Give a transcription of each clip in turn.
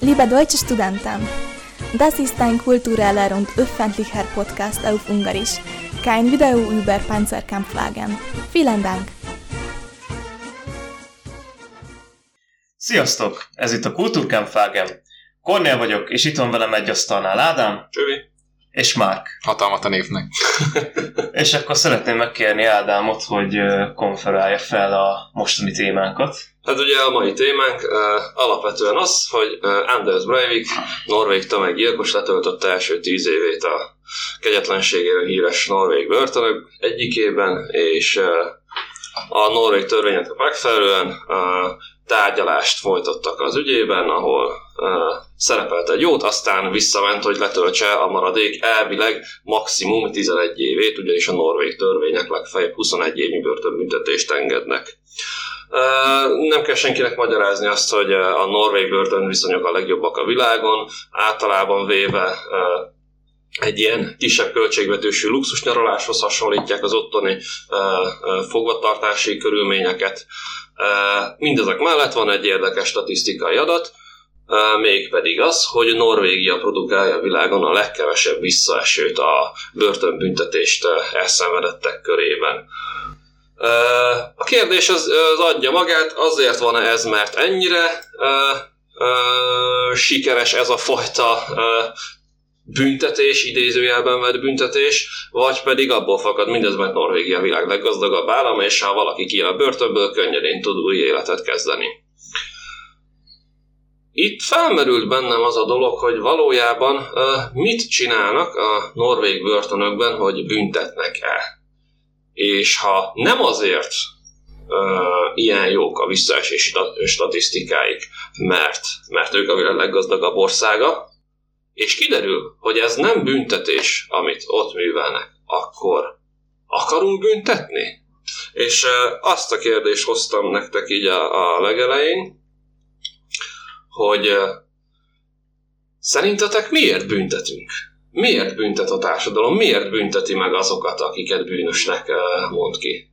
Liebe deutsche Studenten, das ist ein kultureller und öffentlicher Podcast auf Ungarisch, kein Video über Panzerkampfwagen. Vielen Dank! Sziasztok! Ez itt a Kultúrkampfwagen. Kornél vagyok, és itt van velem egy asztalnál Ádám. Csövi. És Márk. Hatalmat a névnek. és akkor szeretném megkérni Ádámot, hogy konferálja fel a mostani témánkat. Hát ugye a mai témánk uh, alapvetően az, hogy uh, Anders Breivik, norvég tömeggyilkos letöltötte első tíz évét a kegyetlenségével híres norvég börtönök egyikében, és uh, a norvég törvények megfelelően uh, tárgyalást folytattak az ügyében, ahol uh, szerepelt egy jót, aztán visszament, hogy letöltse a maradék elvileg maximum 11 évét, ugyanis a norvég törvények legfeljebb 21 évnyi börtönbüntetést engednek. Nem kell senkinek magyarázni azt, hogy a norvég börtönviszonyok a legjobbak a világon, általában véve egy ilyen kisebb költségvetésű luxus nyaraláshoz hasonlítják az ottani fogvatartási körülményeket, Mindezek mellett van egy érdekes statisztikai adat, mégpedig az, hogy Norvégia produkálja a világon a legkevesebb visszaesőt a börtönbüntetést elszenvedettek körében. A kérdés az, az adja magát, azért van ez, mert ennyire sikeres ez a fajta büntetés, idézőjelben vett büntetés, vagy pedig abból fakad mindez, mert Norvégia a világ leggazdagabb állam, és ha valaki ki a börtönből, könnyedén tud új életet kezdeni. Itt felmerült bennem az a dolog, hogy valójában mit csinálnak a norvég börtönökben, hogy büntetnek-e. És ha nem azért uh, ilyen jók a visszaesési statisztikáik, mert, mert ők a világ leggazdagabb országa, és kiderül, hogy ez nem büntetés, amit ott művelnek, akkor akarunk büntetni? És azt a kérdést hoztam nektek így a, a legelején, hogy szerintetek miért büntetünk? Miért büntet a társadalom? Miért bünteti meg azokat, akiket bűnösnek mond ki?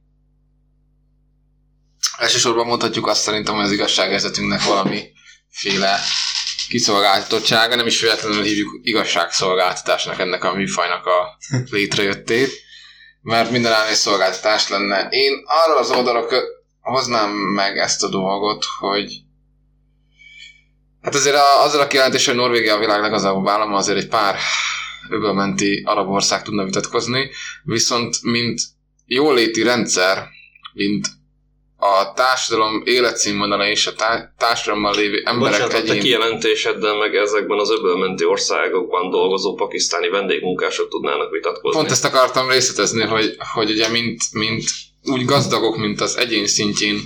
Elsősorban mondhatjuk azt szerintem, hogy az igazságérzetünknek valamiféle kiszolgáltatottsága, nem is véletlenül hívjuk igazságszolgáltatásnak ennek a műfajnak a létrejöttét, mert minden egy szolgáltatás lenne. Én arra az oldalra hoznám meg ezt a dolgot, hogy hát azért azzal a kijelentés, hogy Norvégia a világ legazdagabb állama, azért egy pár öbölmenti arab ország tudna vitatkozni, viszont mint jóléti rendszer, mint a társadalom életszínvonala és a társadalommal lévő emberek Bocsánat, egyén... te kijelentéseddel meg ezekben az öbölmenti országokban dolgozó pakisztáni vendégmunkások tudnának vitatkozni. Pont ezt akartam részletezni, hogy, hogy ugye mint, mint úgy gazdagok, mint az egyén szintjén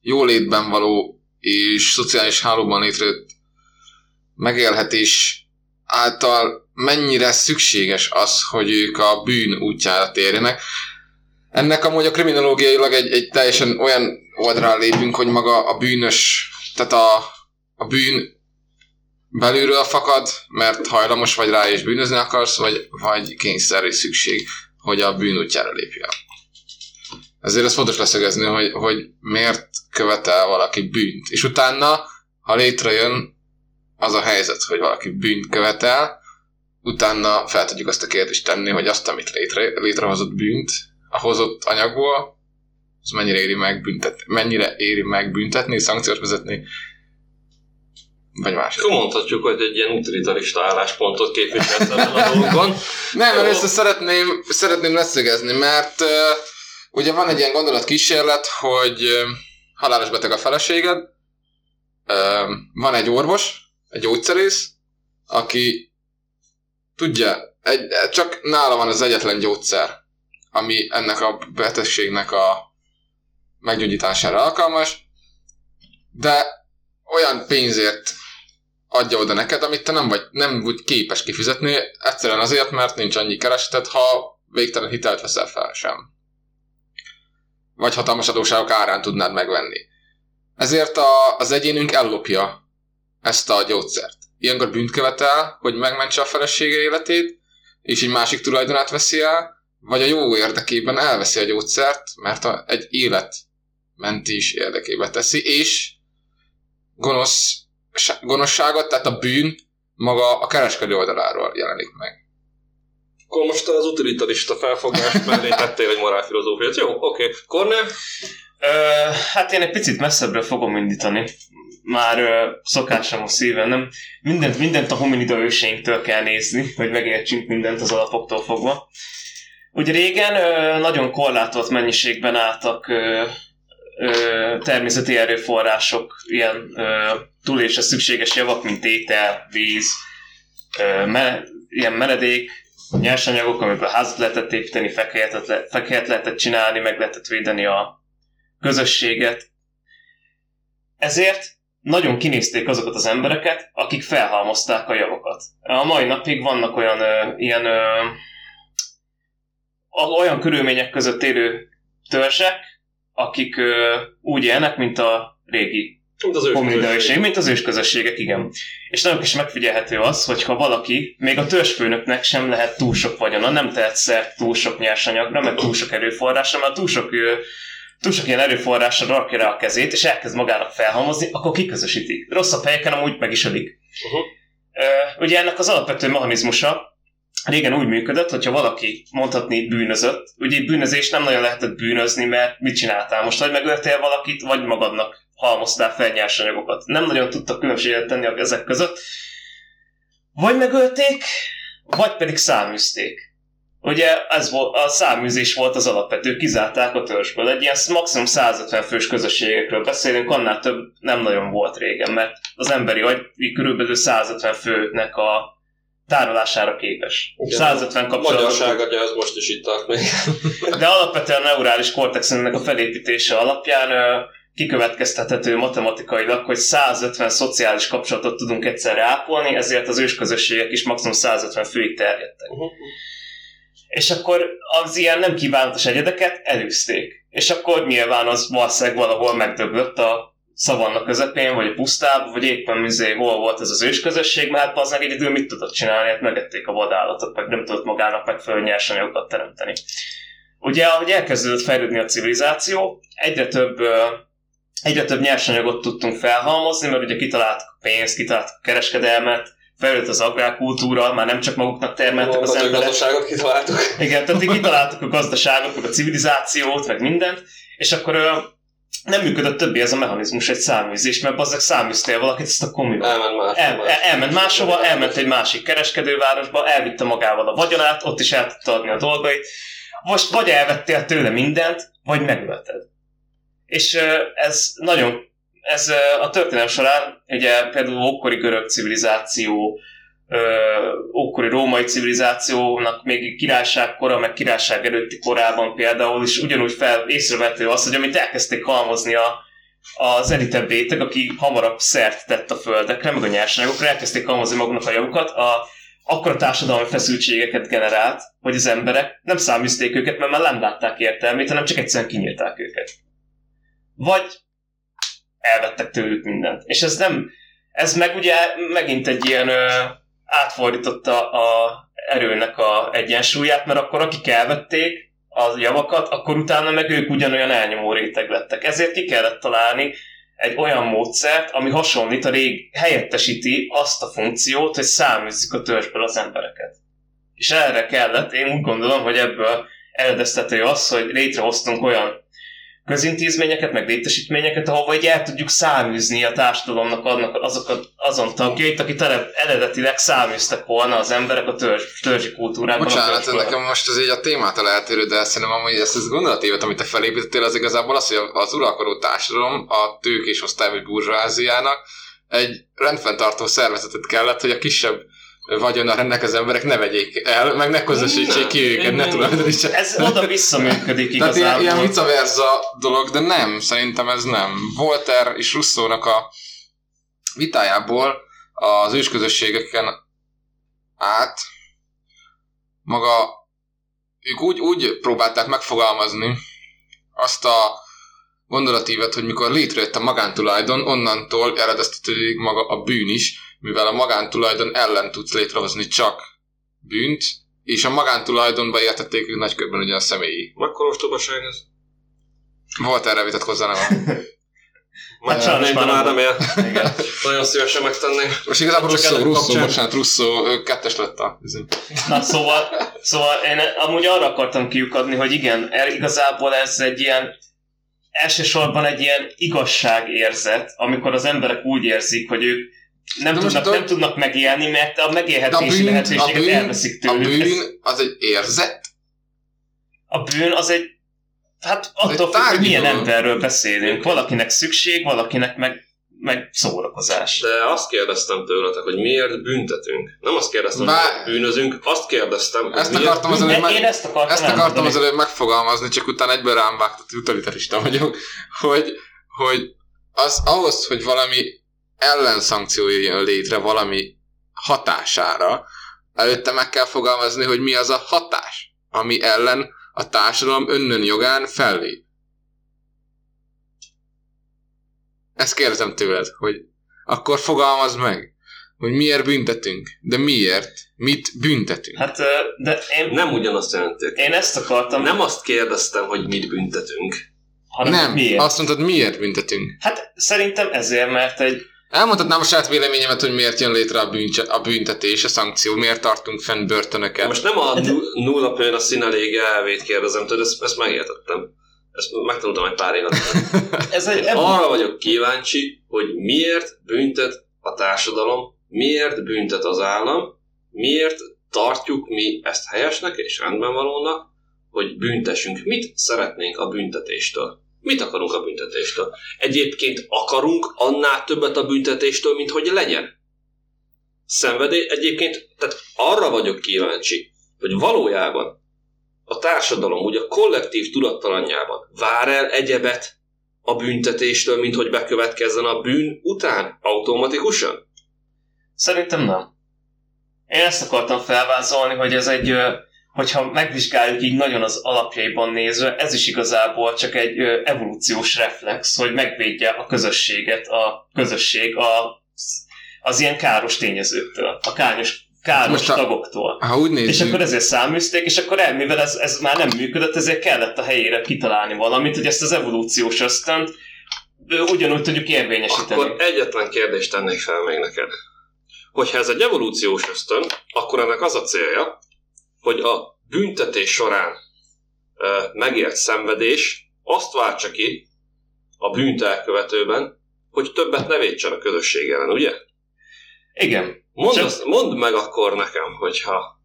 jólétben való és szociális hálóban létrejött megélhetés által mennyire szükséges az, hogy ők a bűn útjára térjenek. Ennek amúgy a kriminológiailag egy, egy teljesen olyan oldalra lépünk, hogy maga a bűnös, tehát a, a bűn belülről fakad, mert hajlamos vagy rá és bűnözni akarsz, vagy, vagy kényszer és szükség, hogy a bűn útjára lépjen. Ezért ez fontos leszögezni, hogy, hogy miért követel valaki bűnt. És utána, ha létrejön az a helyzet, hogy valaki bűnt követel, utána fel tudjuk azt a kérdést tenni, hogy azt, amit létre, létrehozott bűnt, a hozott anyagból, az mennyire éri meg büntetni, mennyire éri meg büntetni, szankciót vezetni, vagy más. Mondhatjuk, hogy egy ilyen utilitarista álláspontot képviselsz ebben a dologban. Nem, mert ezt szeretném, szeretném leszögezni, mert uh, ugye van egy ilyen gondolatkísérlet, hogy uh, halálos beteg a feleséged, uh, van egy orvos, egy gyógyszerész, aki tudja, egy, csak nála van az egyetlen gyógyszer, ami ennek a betegségnek a meggyógyítására alkalmas, de olyan pénzért adja oda neked, amit te nem vagy, nem vagy képes kifizetni, egyszerűen azért, mert nincs annyi keresetet, ha végtelen hitelt veszel fel sem. Vagy hatalmas adóságok árán tudnád megvenni. Ezért a, az egyénünk ellopja ezt a gyógyszert. Ilyenkor bűnt követel, hogy megmentse a felesége életét, és egy másik tulajdonát veszi el, vagy a jó érdekében elveszi a gyógyszert, mert a, egy élet mentés érdekébe teszi, és gonosz gonoszságot, tehát a bűn maga a kereskedő oldaláról jelenik meg. Akkor most az utilitarista felfogás mellé tettél egy morálfilozófiát. Jó, oké. Okay. Cornel? Uh, hát én egy picit messzebbre fogom indítani. Már uh, szokásom a szívem, nem? Mindent, mindent a hominida őseinktől kell nézni, hogy megértsünk mindent az alapoktól fogva. Ugye régen nagyon korlátolt mennyiségben álltak természeti erőforrások, ilyen túlélésre szükséges javak, mint étel, víz, ilyen menedék, nyersanyagok, amiből házat lehetett építeni, fekelyet, le, lehetett csinálni, meg lehetett védeni a közösséget. Ezért nagyon kinézték azokat az embereket, akik felhalmozták a javakat. A mai napig vannak olyan ö, ilyen ö, olyan körülmények között élő törzsek, akik ö, úgy élnek, mint a régi mint az ősközösség. mint az ősközösségek, igen. És nagyon is megfigyelhető az, hogy ha valaki, még a törzsfőnöknek sem lehet túl sok vagyona, nem tehet szert túl sok nyersanyagra, meg túl sok erőforrásra, mert túl sok, túl sok ilyen erőforrásra rakja rá a kezét, és elkezd magának felhalmozni, akkor kiközösítik. Rosszabb helyeken amúgy meg is ölik. Uh-huh. Ugye ennek az alapvető mechanizmusa régen úgy működött, hogyha valaki mondhatni bűnözött, ugye bűnözés nem nagyon lehetett bűnözni, mert mit csináltál most, vagy megöltél valakit, vagy magadnak halmoztál fel nyersanyagokat. Nem nagyon tudtak különbséget tenni ezek között. Vagy megölték, vagy pedig száműzték. Ugye ez volt, a száműzés volt az alapvető, kizárták a törzsből. Egy ilyen maximum 150 fős közösségekről beszélünk, annál több nem nagyon volt régen, mert az emberi agy körülbelül 150 főnek a tárolására képes. Igen, 150 kapcsolatot. Magyarság agya, ez most is itt tart még. De alapvetően a neurális kortexnek a felépítése alapján kikövetkeztethető matematikailag, hogy 150 szociális kapcsolatot tudunk egyszerre ápolni, ezért az ősközösségek is maximum 150 főig terjedtek. Uh-huh. És akkor az ilyen nem kívánatos egyedeket elűzték. És akkor nyilván az valószínűleg valahol megdöglött a szavanna közepén, vagy a pusztában, vagy éppen műzé, hol volt ez az ősközösség, mert hát az meg egyedül mit tudott csinálni, hát megették a vadállatot, meg nem tudott magának megfelelő nyersanyagokat teremteni. Ugye, ahogy elkezdődött fejlődni a civilizáció, egyre több egyre több nyersanyagot tudtunk felhalmozni, mert ugye kitaláltuk a pénzt, kitaláltuk a kereskedelmet, fejlődött az agrárkultúra, már nem csak maguknak termeltek az emberek. A gazdaságot kitaláltuk. Igen, tehát kitaláltuk a gazdaságot, meg a civilizációt, meg mindent, és akkor nem működött többé ez a mechanizmus, egy száműzés, mert azzal száműztél valakit, ezt a komiba. Elment máshova. El, el, elment máshova, elment egy másik kereskedővárosba, elvitte magával a vagyonát, ott is el tudta adni a dolgait. Most vagy elvettél tőle mindent, vagy megölted. És ez nagyon, ez a történelem során, ugye például ókori görög civilizáció, ókori római civilizációnak még királyság kora, meg királyság előtti korában például is ugyanúgy fel észrevető az, hogy amit elkezdték halmozni a, az elitebb réteg, aki hamarabb szert tett a földekre, meg a nyersanyagokra, elkezdték halmozni maguknak a javukat, a, akkor a társadalmi feszültségeket generált, hogy az emberek nem száműzték őket, mert már nem látták értelmét, hanem csak egyszerűen kinyírták őket. Vagy elvettek tőlük mindent. És ez nem, ez meg ugye megint egy ilyen ö, átfordította a erőnek a egyensúlyát, mert akkor akik elvették a javakat, akkor utána meg ők ugyanolyan elnyomó réteg lettek. Ezért ki kellett találni egy olyan módszert, ami hasonlít a rég, helyettesíti azt a funkciót, hogy száműzik a törzsből az embereket. És erre kellett, én úgy gondolom, hogy ebből eredeztető az, hogy létrehoztunk olyan közintézményeket, meg létesítményeket, ahova egy el tudjuk száműzni a társadalomnak annak, azokat, azon tagjait, akik eredetileg száműztek volna az emberek a törzs, törzsi kultúrában. Bocsánat, ez nekem most az így a témától eltérő, de szerintem amúgy ezt az gondolatévet, amit te felépítettél, az igazából az, hogy az uralkodó társadalom a tőkés osztály vagy burzsóáziának egy rendfenntartó szervezetet kellett, hogy a kisebb vagyonnal rendelkező emberek ne vegyék el, meg ne közösítsék ki őket, ne tulajdonítsák. Ez oda-vissza működik igazából. Tehát ilyen, ilyen vice versa dolog, de nem, szerintem ez nem. Volter és Russzónak a vitájából az ősközösségeken át maga ők úgy, úgy próbálták megfogalmazni azt a gondolatívet, hogy mikor létrejött a magántulajdon, onnantól eredeztetődik maga a bűn is, mivel a magántulajdon ellen tudsz létrehozni csak bűnt, és a magántulajdonba értették ők nagykörben ugye a személyi. Mekkora ostobaság ez? Volt erre vitatkozzanak. sajnos Megtennék, de már már nem nem él. Igen. Nagyon szívesen megtennék. Most igazából Russo, kapcsán- bocsánat, Russo, ö, kettes lett a... Na szóval, szóval én amúgy arra akartam kiukadni, hogy igen, el- igazából ez egy ilyen elsősorban egy ilyen igazságérzet, amikor az emberek úgy érzik, hogy ők nem, De most tudnak, a- nem tudnak megélni, mert a a megélhetési bűn, a lehetőséget bűn, elveszik a tőlük. Ez, bűn az egy érzet? a bűn az egy Hát attól függ, hogy milyen emberről beszélünk. Valakinek szükség, valakinek meg, meg szórakozás. De azt kérdeztem tőletek, hogy miért büntetünk. Nem azt kérdeztem, Bár- hogy bűnözünk, azt kérdeztem, hogy Ezt miért akartam az Én, előbb, én meg, ezt akartam ezt akartam az előbb megfogalmazni, csak utána egyből rám vágtat, hogy utalitarista vagyok, hogy, hogy az ahhoz, hogy valami ellenszankció jön létre valami hatására, előtte meg kell fogalmazni, hogy mi az a hatás, ami ellen a társadalom önnön jogán fellép. Ezt kérdezem tőled, hogy akkor fogalmazd meg, hogy miért büntetünk, de miért, mit büntetünk. Hát, de én, nem ugyanazt jelenti. én ezt akartam, Nem azt kérdeztem, hogy mit büntetünk. hanem nem, miért. azt mondtad, miért büntetünk. Hát szerintem ezért, mert egy Elmondhatnám a saját véleményemet, hogy miért jön létre a, bűncse, a büntetés, a szankció, miért tartunk fenn börtönöket. Most nem a nu- nulla pőn a színelég elvét kérdezem tőled, ezt, ezt megértettem. Ezt megtanultam egy pár évet. ez egy Arra vagyok kíváncsi, hogy miért büntet a társadalom, miért büntet az állam, miért tartjuk mi ezt helyesnek és rendben valónak, hogy büntessünk. Mit szeretnénk a büntetéstől? Mit akarunk a büntetéstől? Egyébként akarunk annál többet a büntetéstől, mint hogy legyen? Szenvedély egyébként, tehát arra vagyok kíváncsi, hogy valójában a társadalom, úgy a kollektív tudattalanjában vár el egyebet a büntetéstől, mint hogy bekövetkezzen a bűn után automatikusan? Szerintem nem. Én ezt akartam felvázolni, hogy ez egy, hogyha megvizsgáljuk így nagyon az alapjaiban nézve, ez is igazából csak egy evolúciós reflex, hogy megvédje a közösséget, a közösség a, az ilyen káros tényezőktől, a káros, káros Most a- tagoktól. Ha úgy És nézzük, akkor ezért száműzték, és akkor el, mivel ez, ez már nem működött, ezért kellett a helyére kitalálni valamit, hogy ezt az evolúciós ösztönt ugyanúgy tudjuk érvényesíteni. Akkor egyetlen kérdést tennék fel még neked. Hogyha ez egy evolúciós ösztön, akkor ennek az a célja, hogy a büntetés során megért szenvedés azt váltsa ki a bűnt elkövetőben, hogy többet ne védsen a közösség ellen, ugye? Igen. Mondd, Csak- azt, mondd meg akkor nekem, hogyha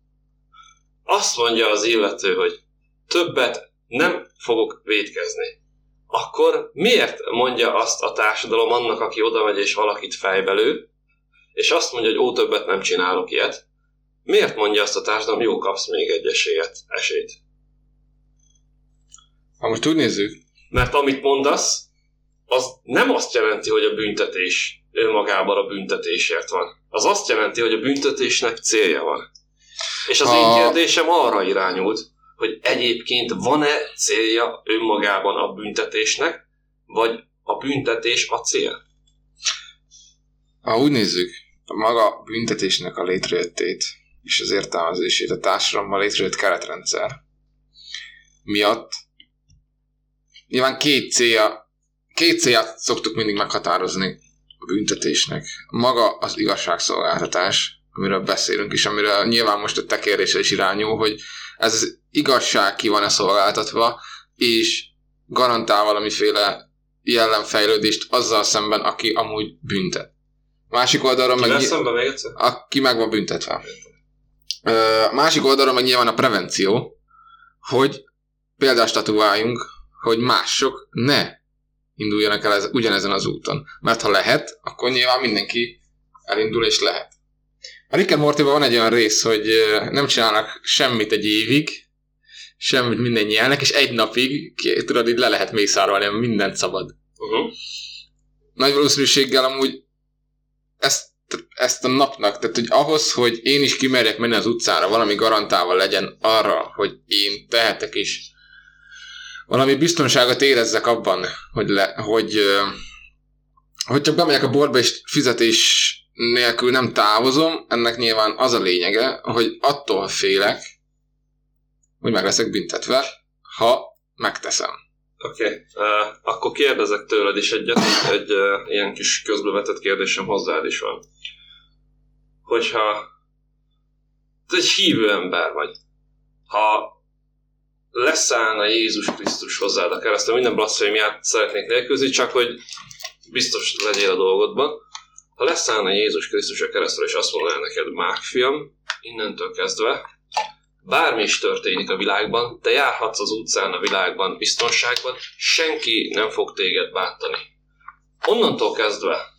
azt mondja az illető, hogy többet nem fogok védkezni, akkor miért mondja azt a társadalom annak, aki oda megy és valakit fejbelő, és azt mondja, hogy ó, többet nem csinálok ilyet, miért mondja azt a társadalom, jó, kapsz még egy esélyet, esélyt? ha most úgy nézzük, Mert amit mondasz, az nem azt jelenti, hogy a büntetés önmagában a büntetésért van. Az azt jelenti, hogy a büntetésnek célja van. És az A- én kérdésem arra irányult, hogy egyébként van-e célja önmagában a büntetésnek, vagy a büntetés a cél? ha úgy nézzük, a maga büntetésnek a létrejöttét és az értelmezését a társadalomban létrejött keretrendszer miatt nyilván két célja, két célját szoktuk mindig meghatározni a büntetésnek. Maga az igazságszolgáltatás, amiről beszélünk, és amiről nyilván most a te kérdésre is irányul, hogy ez az igazság ki van-e szolgáltatva, és garantál valamiféle jellemfejlődést azzal szemben, aki amúgy büntet. Másik oldalról meg... Ny- szemben még egyszer? aki meg van büntetve. Ö, A másik oldalról meg nyilván a prevenció, hogy példát statuáljunk, hogy mások ne induljanak el ez, ugyanezen az úton. Mert ha lehet, akkor nyilván mindenki elindul és lehet. A Rick and van egy olyan rész, hogy nem csinálnak semmit egy évig, semmit minden nyelnek, és egy napig, ki- tudod, így le lehet mészárolni, mindent szabad Uh-huh. nagy valószínűséggel amúgy ezt, ezt a napnak, tehát hogy ahhoz, hogy én is kimerjek menni az utcára, valami garantálva legyen arra, hogy én tehetek is, valami biztonságot érezzek abban, hogy, le, hogy, hogy csak bemegyek a borba és fizetés nélkül nem távozom, ennek nyilván az a lényege, hogy attól félek, hogy meg leszek büntetve, ha megteszem. Oké, okay. uh, akkor kérdezek tőled is egyet, egy uh, ilyen kis közbevetett kérdésem hozzád is van. Hogyha te egy hívő ember vagy, ha leszállna Jézus Krisztus hozzád a keresztül, minden blasfémiát szeretnék nélküzni, csak hogy biztos legyél a dolgodban. Ha leszállna Jézus Krisztus a keresztül, és azt mondaná neked, Mák fiam, innentől kezdve, bármi is történik a világban, te járhatsz az utcán a világban biztonságban, senki nem fog téged bántani. Onnantól kezdve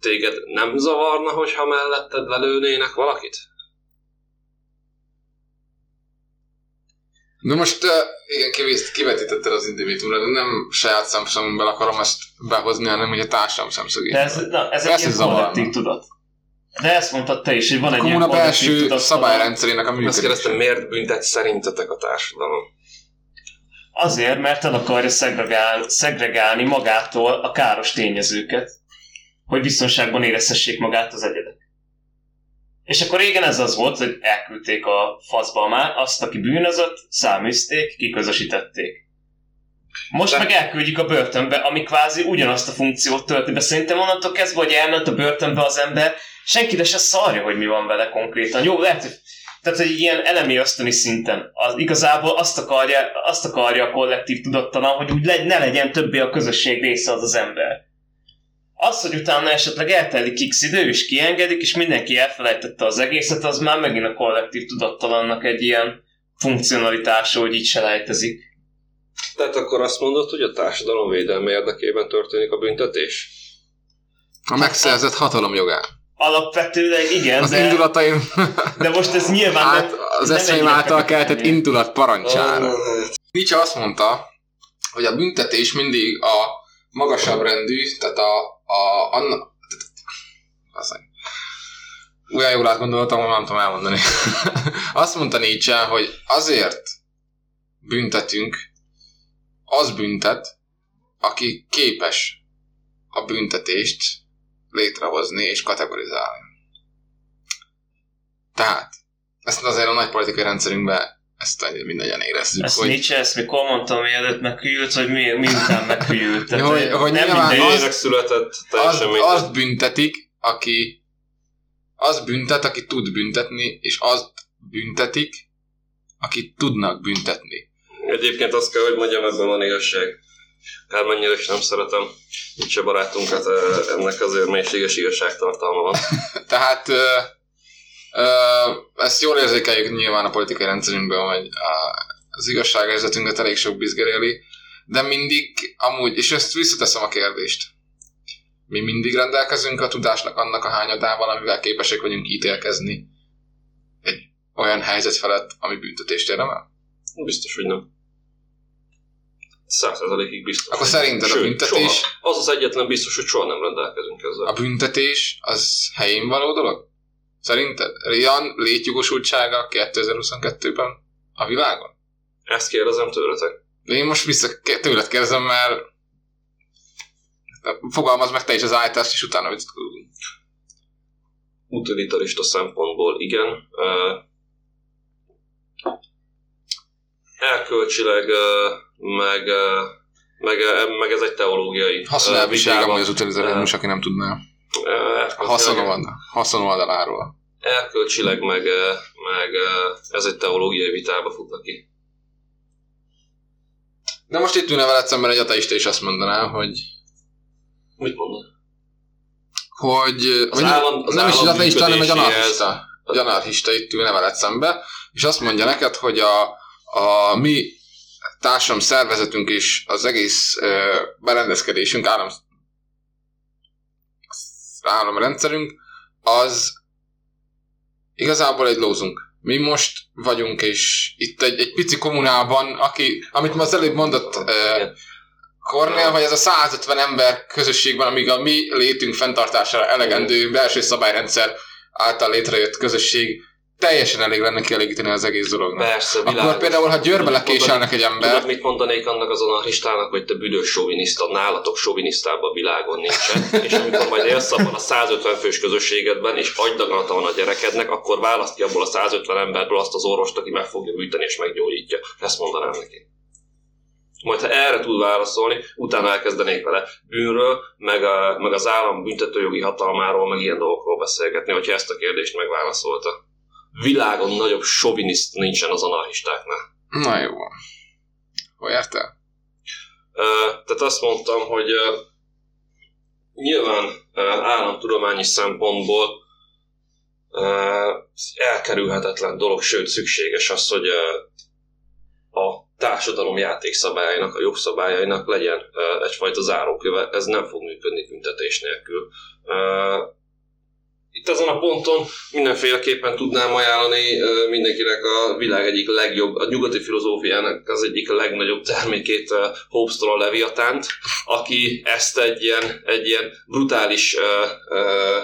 téged nem zavarna, hogyha melletted lelőnének valakit? De most uh, igen, kivészt, kivetítetted az individuumra, de nem saját szemszögünkből akarom ezt behozni, hanem hogy a társam szemszögéből. De ez, na, ez egy ilyen kollektív tudat. De ezt mondtad te is, hogy van egy ilyen belső szabályrendszerének a Azt működése. kérdeztem, miért büntet szerintetek a társadalom? Azért, mert el akarja szegregál, szegregálni magától a káros tényezőket, hogy biztonságban érezhessék magát az egyedek. És akkor régen ez az volt, hogy elküldték a faszba már azt, aki bűnözött, száműzték, kiközösítették. Most De- meg elküldjük a börtönbe, ami kvázi ugyanazt a funkciót tölti be. Szerintem onnantól kezdve, hogy elment a börtönbe az ember, senkire se szarja, hogy mi van vele konkrétan. Jó, lehet, hogy tehát, hogy ilyen elemi ösztöni szinten. Az, igazából azt akarja, azt akarja a kollektív tudattalan, hogy úgy legy, ne legyen többé a közösség része az az ember. Az, hogy utána esetleg eltelik x idő, és kiengedik, és mindenki elfelejtette az egészet, az már megint a kollektív tudattalannak egy ilyen funkcionalitása, hogy így se lejtezik. Tehát akkor azt mondod, hogy a társadalom védelme érdekében történik a büntetés? A megszerzett hatalom jogán. Alapvetőleg igen, Az de, indulataim de most ez nyilván át, nem, az egy által keltett indulat parancsára. Ah, Nietzsche azt mondta, hogy a büntetés mindig a magasabb rendű, tehát a, a anna, az olyan jól átgondoltam, hogy nem tudom elmondani. azt mondta Nietzsche, hogy azért büntetünk, az büntet, aki képes a büntetést létrehozni és kategorizálni. Tehát, ezt azért a nagy politikai rendszerünkben ezt mindannyian érezzük, Ezt hogy Nietzsche, ezt mikor mondtam, mielőtt meghűlt, hogy mi, miután meghűlt. Tehát, Hogy- hogy nem nyilván mindegy. az- született, azt, teljesen mindegy. azt büntetik, aki az büntet, aki tud büntetni, és azt büntetik, akit tudnak büntetni. Egyébként azt kell, hogy mondjam, ebben van igazság. Kármennyire is nem szeretem Nietzsche barátunkat, eh, ennek azért mélységes igazságtartalma van. Tehát ö, ö, ezt jól érzékeljük nyilván a politikai rendszerünkben, hogy a, az igazságérzetünket elég sok bizgeréli, de mindig amúgy, és ezt visszateszem a kérdést, mi mindig rendelkezünk a tudásnak annak a hányadával, amivel képesek vagyunk ítélkezni egy olyan helyzet felett, ami büntetést érdemel? Biztos, hogy nem. Százszerzalékig biztos. Akkor szerinted a Sőt, büntetés- Soha. Az az egyetlen biztos, hogy soha nem rendelkezünk ezzel. A büntetés az helyén való dolog? Szerinted? Rian létjogosultsága 2022-ben a világon? Ezt kérdezem tőletek. De én most vissza tőled kérdezem, mert fogalmaz meg te is az állítást, és utána vitatkozunk. Utilitarista szempontból igen. Ö, Elkölcsileg, ö, meg, meg, meg ez egy teológiai vitában. amúgy az utilitarizmus, aki nem tudná. Ö, A haszon, erkölcsileg- meg, meg ez egy teológiai vitába fut neki. De most itt ülne veled szemben egy ateista is azt mondaná, hogy Mit mondod? hogy Az vagy állam- az nem is egy állam ateista, hanem egy anarchista. Egy anarchista itt ülne veled szembe, és azt mondja neked, hogy a, a mi társam szervezetünk és az egész berendezkedésünk, állam, államrendszerünk, az igazából egy lózunk. Mi most vagyunk, és itt egy, egy pici kommunában, aki, amit ma az előbb mondott Igen. Kornél, hogy ez a 150 ember közösségben, amíg a mi létünk fenntartására elegendő belső szabályrendszer által létrejött közösség teljesen elég lenne kielégíteni az egész dolognak. Persze, világos. Akkor például, ha Győrbe Tudod, lekéselnek egy Tudod, ember, mit mondanék annak az anarchistának, hogy te büdös soviniszta, nálatok sovinisztább a világon nincsen, és amikor majd élsz abban a 150 fős közösségedben, és agydaganata van a gyerekednek, akkor választ ki abból a 150 emberből azt az orvost, aki meg fogja műteni és meggyógyítja. Ezt mondanám neki. Majd ha erre tud válaszolni, utána elkezdenék vele bűnről, meg, a, meg az állam büntetőjogi hatalmáról, meg ilyen dolgokról beszélgetni, hogyha ezt a kérdést megválaszolta. Világon nagyobb soviniszt nincsen az anarchistáknál. Na jó. Hol jártál? Tehát azt mondtam, hogy nyilván államtudományi szempontból elkerülhetetlen dolog, sőt szükséges az, hogy a társadalom játékszabályainak, a jogszabályainak legyen egyfajta záróköve, ez nem fog működni büntetés nélkül. Itt ezen a ponton mindenféleképpen tudnám ajánlani mindenkinek a világ egyik legjobb, a nyugati filozófiának az egyik legnagyobb termékét, Hobbes-tól a Leviatánt, aki ezt egy ilyen, egy ilyen brutális ö, ö,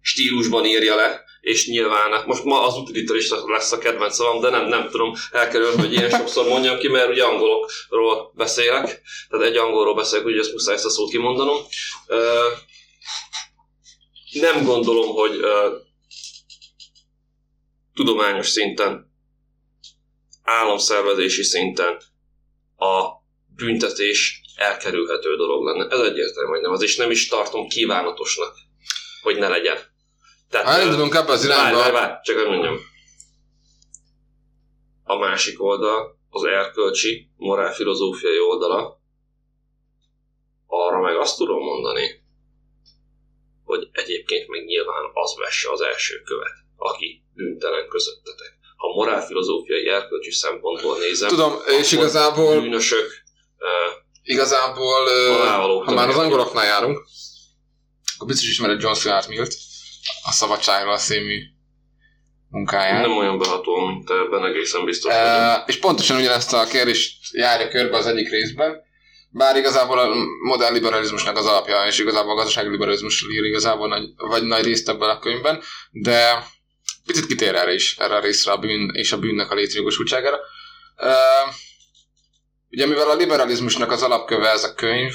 stílusban írja le, és nyilván most ma az utilitarista lesz a kedvenc szavam, de nem, nem tudom elkerülni, hogy ilyen sokszor mondjam ki, mert ugye angolokról beszélek, tehát egy angolról beszélek, úgyhogy ezt muszáj ezt a szót kimondanom. Ö, nem gondolom, hogy ö, tudományos szinten, államszervezési szinten a büntetés elkerülhető dolog lenne. Ez egyértelmű, hogy nem az, és nem is tartom kívánatosnak, hogy ne legyen. Tehát, Hát ö, elindulunk ebbe az Várj, várj, irányba. várj, csak hogy mondjam. A másik oldal, az erkölcsi, morálfilozófiai oldala, arra meg azt tudom mondani, hogy egyébként meg nyilván az vesse az első követ, aki bűntelen közöttetek. Ha morálfilozófiai erkölcsi szempontból nézem, Tudom, és igazából, bűnösök, igazából, ha már az angoloknál járunk, akkor biztos ismered John Stuart Millt, a Szabadságról című munkáját. nem olyan beható, mint ebben egészen biztos. E, és pontosan ugyanezt a kérdést járja körbe az egyik részben, bár igazából a modern liberalizmusnak az alapja, és igazából a gazdasági liberalizmus ír igazából nagy, vagy nagy részt ebben a könyvben, de picit kitér erre is, erre a részre a bűn és a bűnnek a létjogosultságára. E, ugye mivel a liberalizmusnak az alapköve ez a könyv,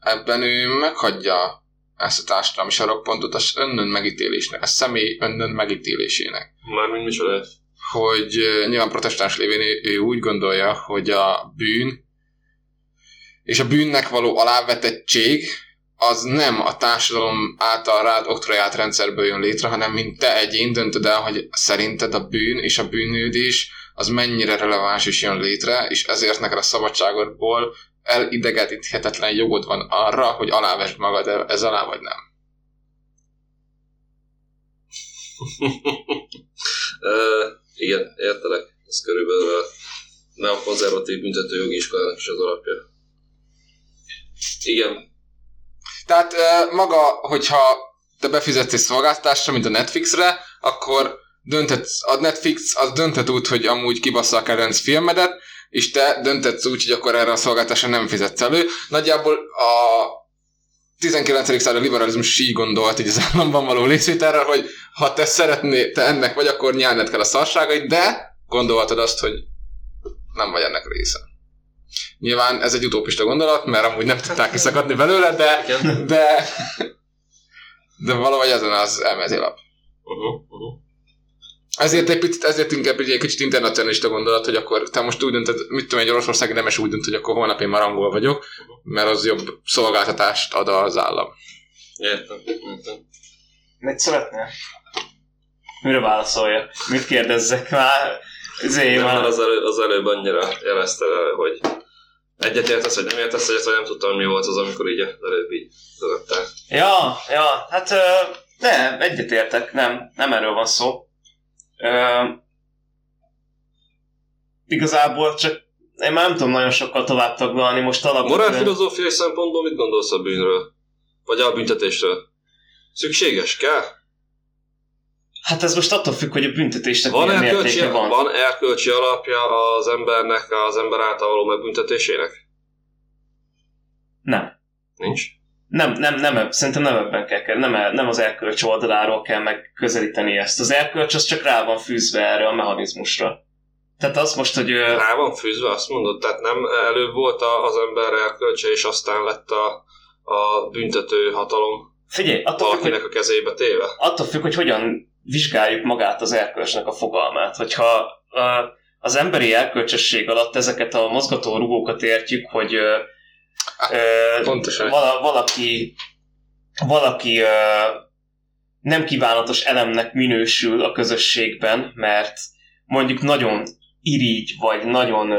ebben ő meghagyja ezt a társadalmi sarokpontot az önnön megítélésnek, a személy önnön megítélésének Mármint micsoda? hogy ö, nyilván protestáns lévén ő, ő úgy gondolja, hogy a bűn és a bűnnek való alávetettség az nem a társadalom által rád oktroyált rendszerből jön létre, hanem mint te egyén döntöd el, hogy szerinted a bűn és a bűnődés az mennyire releváns is jön létre, és ezért neked a szabadságodból elidegetíthetetlen jogod van arra, hogy alávesd magad e- ez alá, vagy nem. Ö, igen, értelek. Ez körülbelül a neokonzervatív büntetőjogi iskolának is az alapja. Igen, Tehát maga, hogyha te befizetsz egy szolgáltatásra, mint a Netflixre, akkor dönthetsz, a Netflix az dönthet úgy, hogy amúgy kibassza a kedvenc filmedet, és te döntetsz úgy, hogy akkor erre a szolgáltatásra nem fizetsz elő. Nagyjából a 19. század liberalizmus így gondolt így az államban való részvételre, hogy ha te szeretnél, te ennek vagy, akkor nyelned kell a szarságait, de gondolhatod azt, hogy nem vagy ennek része. Nyilván ez egy utópista gondolat, mert amúgy nem tudták kiszakadni belőle, de, de, de valahogy ezen az. Uh-huh, uh-huh. Ezért egy picit, ezért inkább egy kicsit internacionalista gondolat, hogy akkor te most úgy döntöd, mit tudom, egy oroszországi nemes úgy dönt, hogy akkor holnap én már angol vagyok, mert az jobb szolgáltatást ad az állam. Értem, értem. Mit szeretnél? Mire válaszolja? Mit kérdezzek már? Zé, már az, elő, az előbb annyira jelezte el, hogy egyet értesz, vagy nem értesz egyet, vagy nem tudtam, mi volt az, amikor így az előbb így tudották. Ja, ja, hát ö, nem, egyetértek, nem, nem erről van szó. Ö, igazából csak én már nem tudom nagyon sokkal tovább taglalni, most alapvetően... Morálfilozófiai szempontból mit gondolsz a bűnről? Vagy a büntetésről? Szükséges? Kell? Hát ez most attól függ, hogy a büntetésnek Van milyen erkölcsi, van. van erkölcsi alapja az embernek, az ember által való megbüntetésének? Nem. Nincs? Nem, nem, nem, szerintem nem ebben kell, nem, nem az erkölcs oldaláról kell megközelíteni ezt. Az erkölcs az csak rá van fűzve erre a mechanizmusra. Tehát az most, hogy... Rá van fűzve, azt mondod? Tehát nem előbb volt az ember erkölcse, és aztán lett a, a büntető hatalom Figyelj, attól függ, hogy a kezébe téve? attól függ, hogy hogyan vizsgáljuk magát az erkölcsnek a fogalmát. Hogyha az emberi elkölcsösség alatt ezeket a mozgató rugókat értjük, hogy ö, Pontosan. vala, valaki, valaki nem kívánatos elemnek minősül a közösségben, mert mondjuk nagyon irigy, vagy nagyon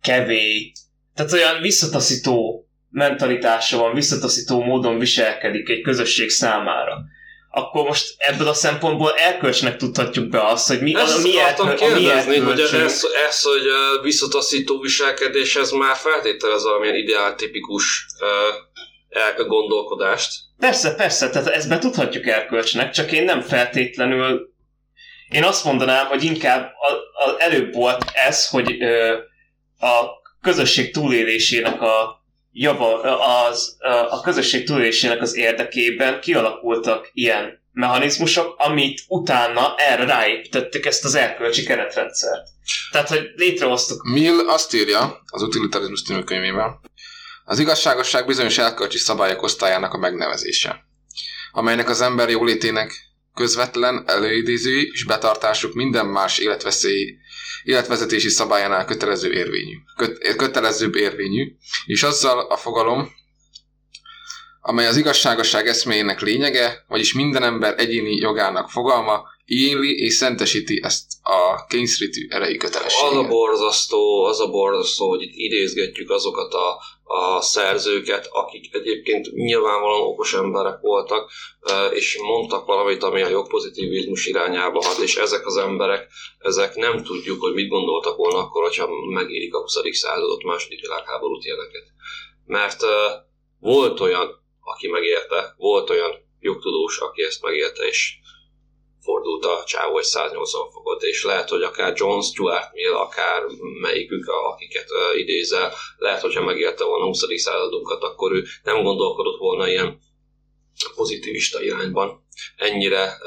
kevély, tehát olyan visszataszító mentalitása van, visszataszító módon viselkedik egy közösség számára. Akkor most ebből a szempontból erkölcsnek tudhatjuk be azt, hogy mi, Ezt a, mi, akartam erköl, a mi kérdezni, hogy ez, ez, hogy ö, visszataszító viselkedés, ez már feltételez valamilyen ideáltipikus uh, gondolkodást. Persze, persze, tehát ezt be tudhatjuk erkölcsnek, csak én nem feltétlenül... Én azt mondanám, hogy inkább a, a, előbb volt ez, hogy ö, a közösség túlélésének a java, az, a közösség túlélésének az érdekében kialakultak ilyen mechanizmusok, amit utána erre ráépítettek ezt az erkölcsi keretrendszert. Tehát, hogy létrehoztuk Mill azt írja az Utilitarizmus című könyvében, az igazságosság bizonyos elkölcsi szabályok osztályának a megnevezése, amelynek az ember jólétének közvetlen előidéző és betartásuk minden más életveszély, életvezetési szabályánál kötelező érvényű, köt, kötelezőbb érvényű, és azzal a fogalom, amely az igazságosság eszméjének lényege, vagyis minden ember egyéni jogának fogalma, igényli és szentesíti ezt a kényszerítő erei kötelességet. Az a borzasztó, az a borzasztó, hogy itt idézgetjük azokat a, a szerzőket, akik egyébként nyilvánvalóan okos emberek voltak, és mondtak valamit, ami a jogpozitivizmus irányába hat, és ezek az emberek, ezek nem tudjuk, hogy mit gondoltak volna akkor, hogyha megérik a 20. századot, második világháborút ilyeneket. Mert volt olyan, aki megérte, volt olyan jogtudós, aki ezt megérte, és fordult a csávó egy 180 fokot, és lehet, hogy akár John Stuart Mill, akár melyikük, akiket uh, idézel, lehet, hogyha megérte volna a 20. századunkat, akkor ő nem gondolkodott volna ilyen pozitivista irányban. Ennyire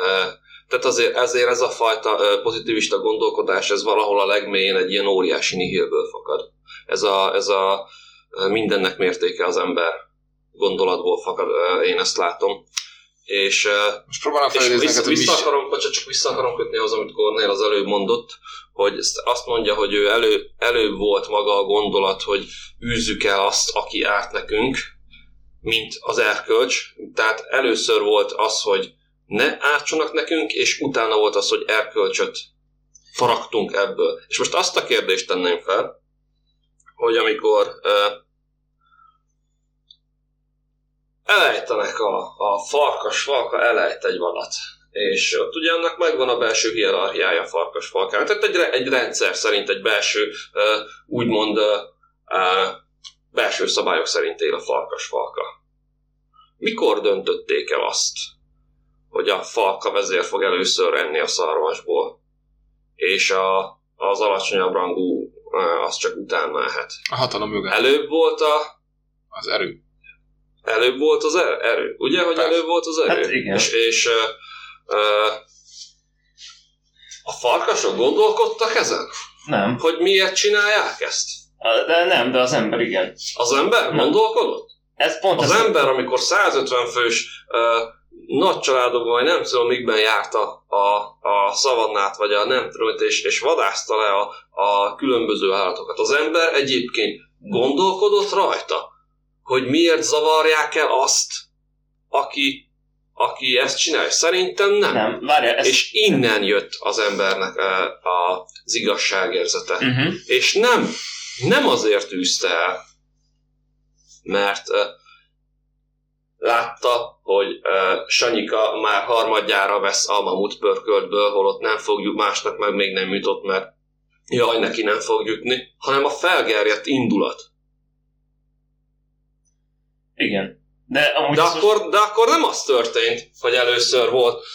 tehát azért, ezért ez a fajta pozitivista gondolkodás, ez valahol a legmélyén egy ilyen óriási nihilből fakad. Ez a, ez a mindennek mértéke az ember gondolatból fakad, én ezt látom. És Most próbálom és vissza, neked, vissza is... akarom, bocsánat, csak vissza akarom kötni az, amit Kornél az előbb mondott, hogy azt mondja, hogy ő elő, előbb volt maga a gondolat, hogy űzzük el azt, aki árt nekünk, mint az erkölcs. Tehát először volt az, hogy ne ártsanak nekünk, és utána volt az, hogy erkölcsöt faragtunk ebből. És most azt a kérdést tenném fel, hogy amikor uh, elejtenek a, a farkas falka, elejt egy valat. És ott ugye annak megvan a belső hierarchiája a farkas falkának. Tehát egy, egy rendszer szerint, egy belső, úgymond belső szabályok szerint él a farkas falka. Mikor döntötték el azt, hogy a falka vezér fog először enni a szarvasból, és a, az alacsonyabb rangú az csak utána ehet. A hatalom mögött. Előbb volt a, Az erő. Előbb volt az er- erő, ugye, hogy Persze. előbb volt az erő? Hát igen. És, és ö, ö, a farkasok gondolkodtak ezen? Nem. Hogy miért csinálják ezt? De nem, de az ember igen. Az ember Nem. gondolkodott? Ez pont Az ez ember, amikor 150 fős ö, nagy családokban, vagy nem tudom, mikben járta a, a szavannát, vagy a nem tudom, és, és vadászta le a, a különböző állatokat. Az ember egyébként gondolkodott rajta, hogy miért zavarják el azt, aki, aki ezt csinálja. Szerintem nem. Nem, várjál, ez... És innen jött az embernek az igazságérzete. Uh-huh. És nem, nem azért űzte el, mert látta, hogy uh, Sanyika már harmadjára vesz a mamut pörköltből, holott nem fogjuk, másnak meg még nem jutott, mert jaj, neki nem fog jutni, hanem a felgerjedt indulat. Igen. De amúgy De akkor, de akkor nem az történt, hogy először volt,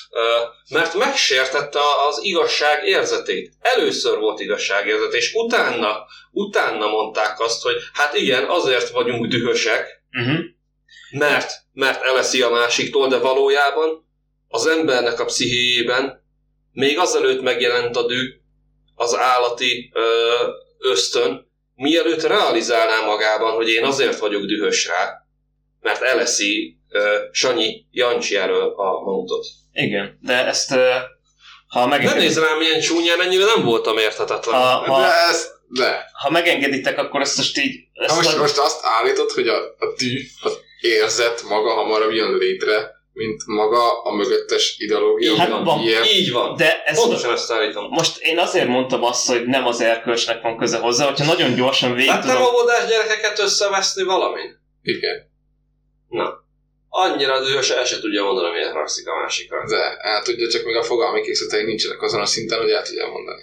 mert megsértette az igazság érzetét. Először volt igazságérzet, és utána, utána mondták azt, hogy hát igen, azért vagyunk dühösek, Uh-huh. mert, mert eleszi a másiktól, de valójában az embernek a pszichéjében még azelőtt megjelent a düh, az állati ö, ösztön, mielőtt realizálná magában, hogy én azért vagyok dühös rá, mert eleszi ö, Sanyi Jancsi erről a mamutot. Igen, de ezt ö, ha megengeditek, nézz rám ilyen csúnyán, ennyire nem voltam érthetetlen. ha, De ha, ez, de. ha megengeditek, akkor ezt most így... Ha Ezt most, nagy- most azt állítod, hogy a, a tű, az érzet maga hamarabb jön létre, mint maga a mögöttes ideológia. Így Hát van. van. Ilyen- Így van. de ez Pontosan ezt állítom. Most én azért mondtam azt, hogy nem az erkölcsnek van köze hozzá, hogyha nagyon gyorsan végig Hát nem tudom... óvodás gyerekeket összeveszni valamin? Igen. Na. Annyira dühös, el se tudja mondani, miért haragszik a másikra. De el tudja, csak még a fogalmi készletei nincsenek azon a szinten, hogy el tudja mondani.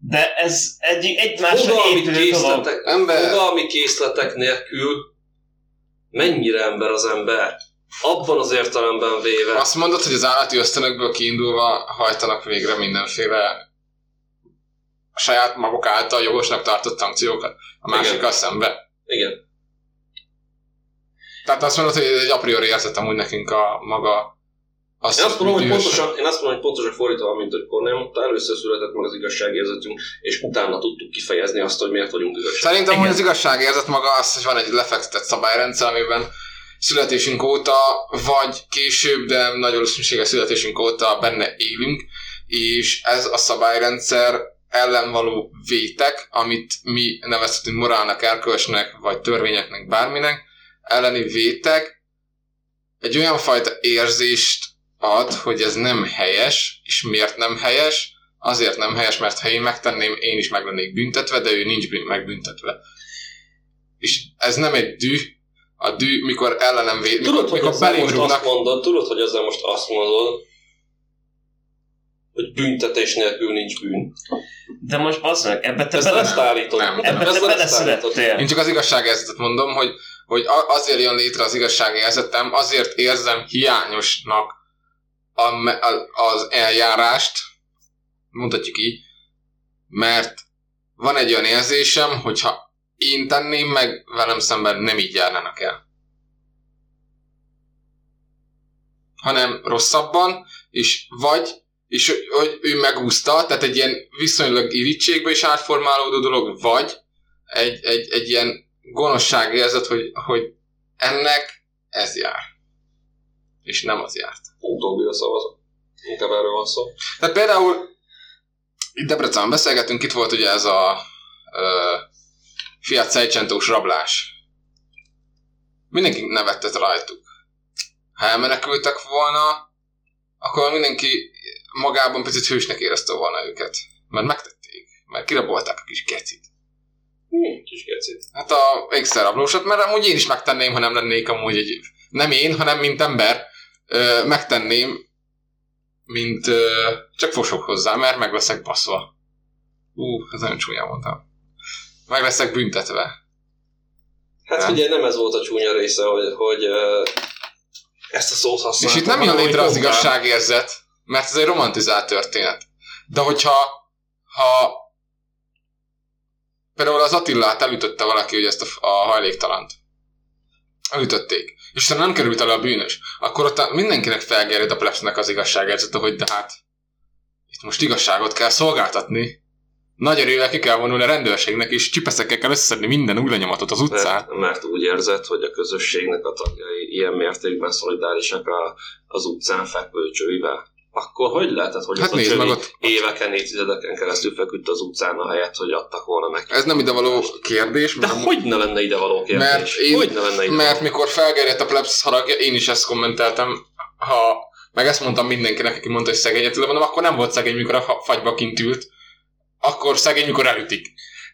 De ez egy, egymásra Fogalmi épülő készletek, Ember- fogalmi készletek nélkül mennyire ember az ember? Abban az értelemben véve. Azt mondod, hogy az állati ösztönökből kiindulva hajtanak végre mindenféle a saját maguk által jogosnak tartott szankciókat a másikkal szembe. Igen. Tehát azt mondod, hogy ez egy a priori érzet amúgy nekünk a maga azt, Én azt mondom, hogy pontosan, én azt mondom, hogy pontosan fordítva, mint hogy Cornél mondta, először született meg az igazságérzetünk, és utána tudtuk kifejezni azt, hogy miért vagyunk igazság. Szerintem, Igen. hogy az igazságérzet maga az, hogy van egy lefektetett szabályrendszer, amiben születésünk óta, vagy később, de nagy valószínűséggel születésünk óta benne élünk, és ez a szabályrendszer ellen való vétek, amit mi nevezhetünk morálnak, erkölcsnek, vagy törvényeknek, bárminek, elleni vétek egy olyan fajta érzést ad, hogy ez nem helyes, és miért nem helyes, azért nem helyes, mert ha én megtenném, én is meg lennék büntetve, de ő nincs bűn- megbüntetve. És ez nem egy dű, a dű, mikor ellenem véd, mikor, Tudod, hogy mikor ezzel belém most rúgnak, azt mondod, tudod, hogy ezzel most azt mondod, hogy büntetés nélkül nincs bűn. De most bazd meg, ebbe te Ezt, bele... ezt állítod. Nem. Ebbe te ezt állítod. beleszülettél. Én csak az igazságérzetet mondom, hogy, hogy azért jön létre az igazságérzetem, azért érzem hiányosnak a, a, az eljárást, mondhatjuk így, mert van egy olyan érzésem, hogyha én tenném meg, velem szemben nem így járnának el. Hanem rosszabban, és vagy, és hogy ő megúszta, tehát egy ilyen viszonylag irítségbe is átformálódó dolog, vagy egy, egy, egy ilyen gonoszságérzet, hogy, hogy ennek ez jár. És nem az járt. Utóbbira szavazok. Inkább erről van szó. Tehát például itt Debrecenben beszélgetünk, itt volt ugye ez a ö, Fiat Seicentós rablás. Mindenki nevettet rajtuk. Ha elmenekültek volna, akkor mindenki magában picit hősnek érezte volna őket. Mert megtették. Mert kirabolták a kis kecit. Hm, kis gecit. Hát a ékszerrablósat, mert amúgy én is megtenném, ha nem lennék amúgy egy... Nem én, hanem mint ember ö, megtenném, mint ö, csak fosok hozzá, mert meg leszek baszva. Ú, ez nagyon csúnyán mondtam. Meg leszek büntetve. Hát Nem. figyelj, nem ez volt a csúnya része, hogy, hogy ö, ezt a szót És használtam. itt nem jön létre az fogál. igazságérzet, mert ez egy romantizált történet. De hogyha ha például az Attilát elütötte valaki, hogy ezt a, a hajléktalant. Elütötték. És utána nem került elő a bűnös. Akkor ott mindenkinek felgerjed a plebsznek az igazságérzete, hogy de hát itt most igazságot kell szolgáltatni. Nagy erővel ki kell vonulni a rendőrségnek, és csipeszekkel kell összeszedni minden új az utcán. Mert, mert úgy érzed, hogy a közösségnek a tagjai ilyen mértékben szolidárisak a, az utcán fekvő csőivel. Akkor hogy lehetett, hogy Hát az a meg ott- éveken, évtizedeken keresztül feküdt az utcán a helyet, hogy adtak volna neki? Ez nem ide való kérdés, De mert hogy ne lenne ide való kérdés? Mert én- hogy ne lenne ide Mert mikor felgerjedt a plebsz haragja, én is ezt kommenteltem, ha meg ezt mondtam mindenkinek, aki mondta, hogy szegényet mondom, akkor nem volt szegény, mikor a fa- fagyba kint ült, akkor szegény, mikor elütik.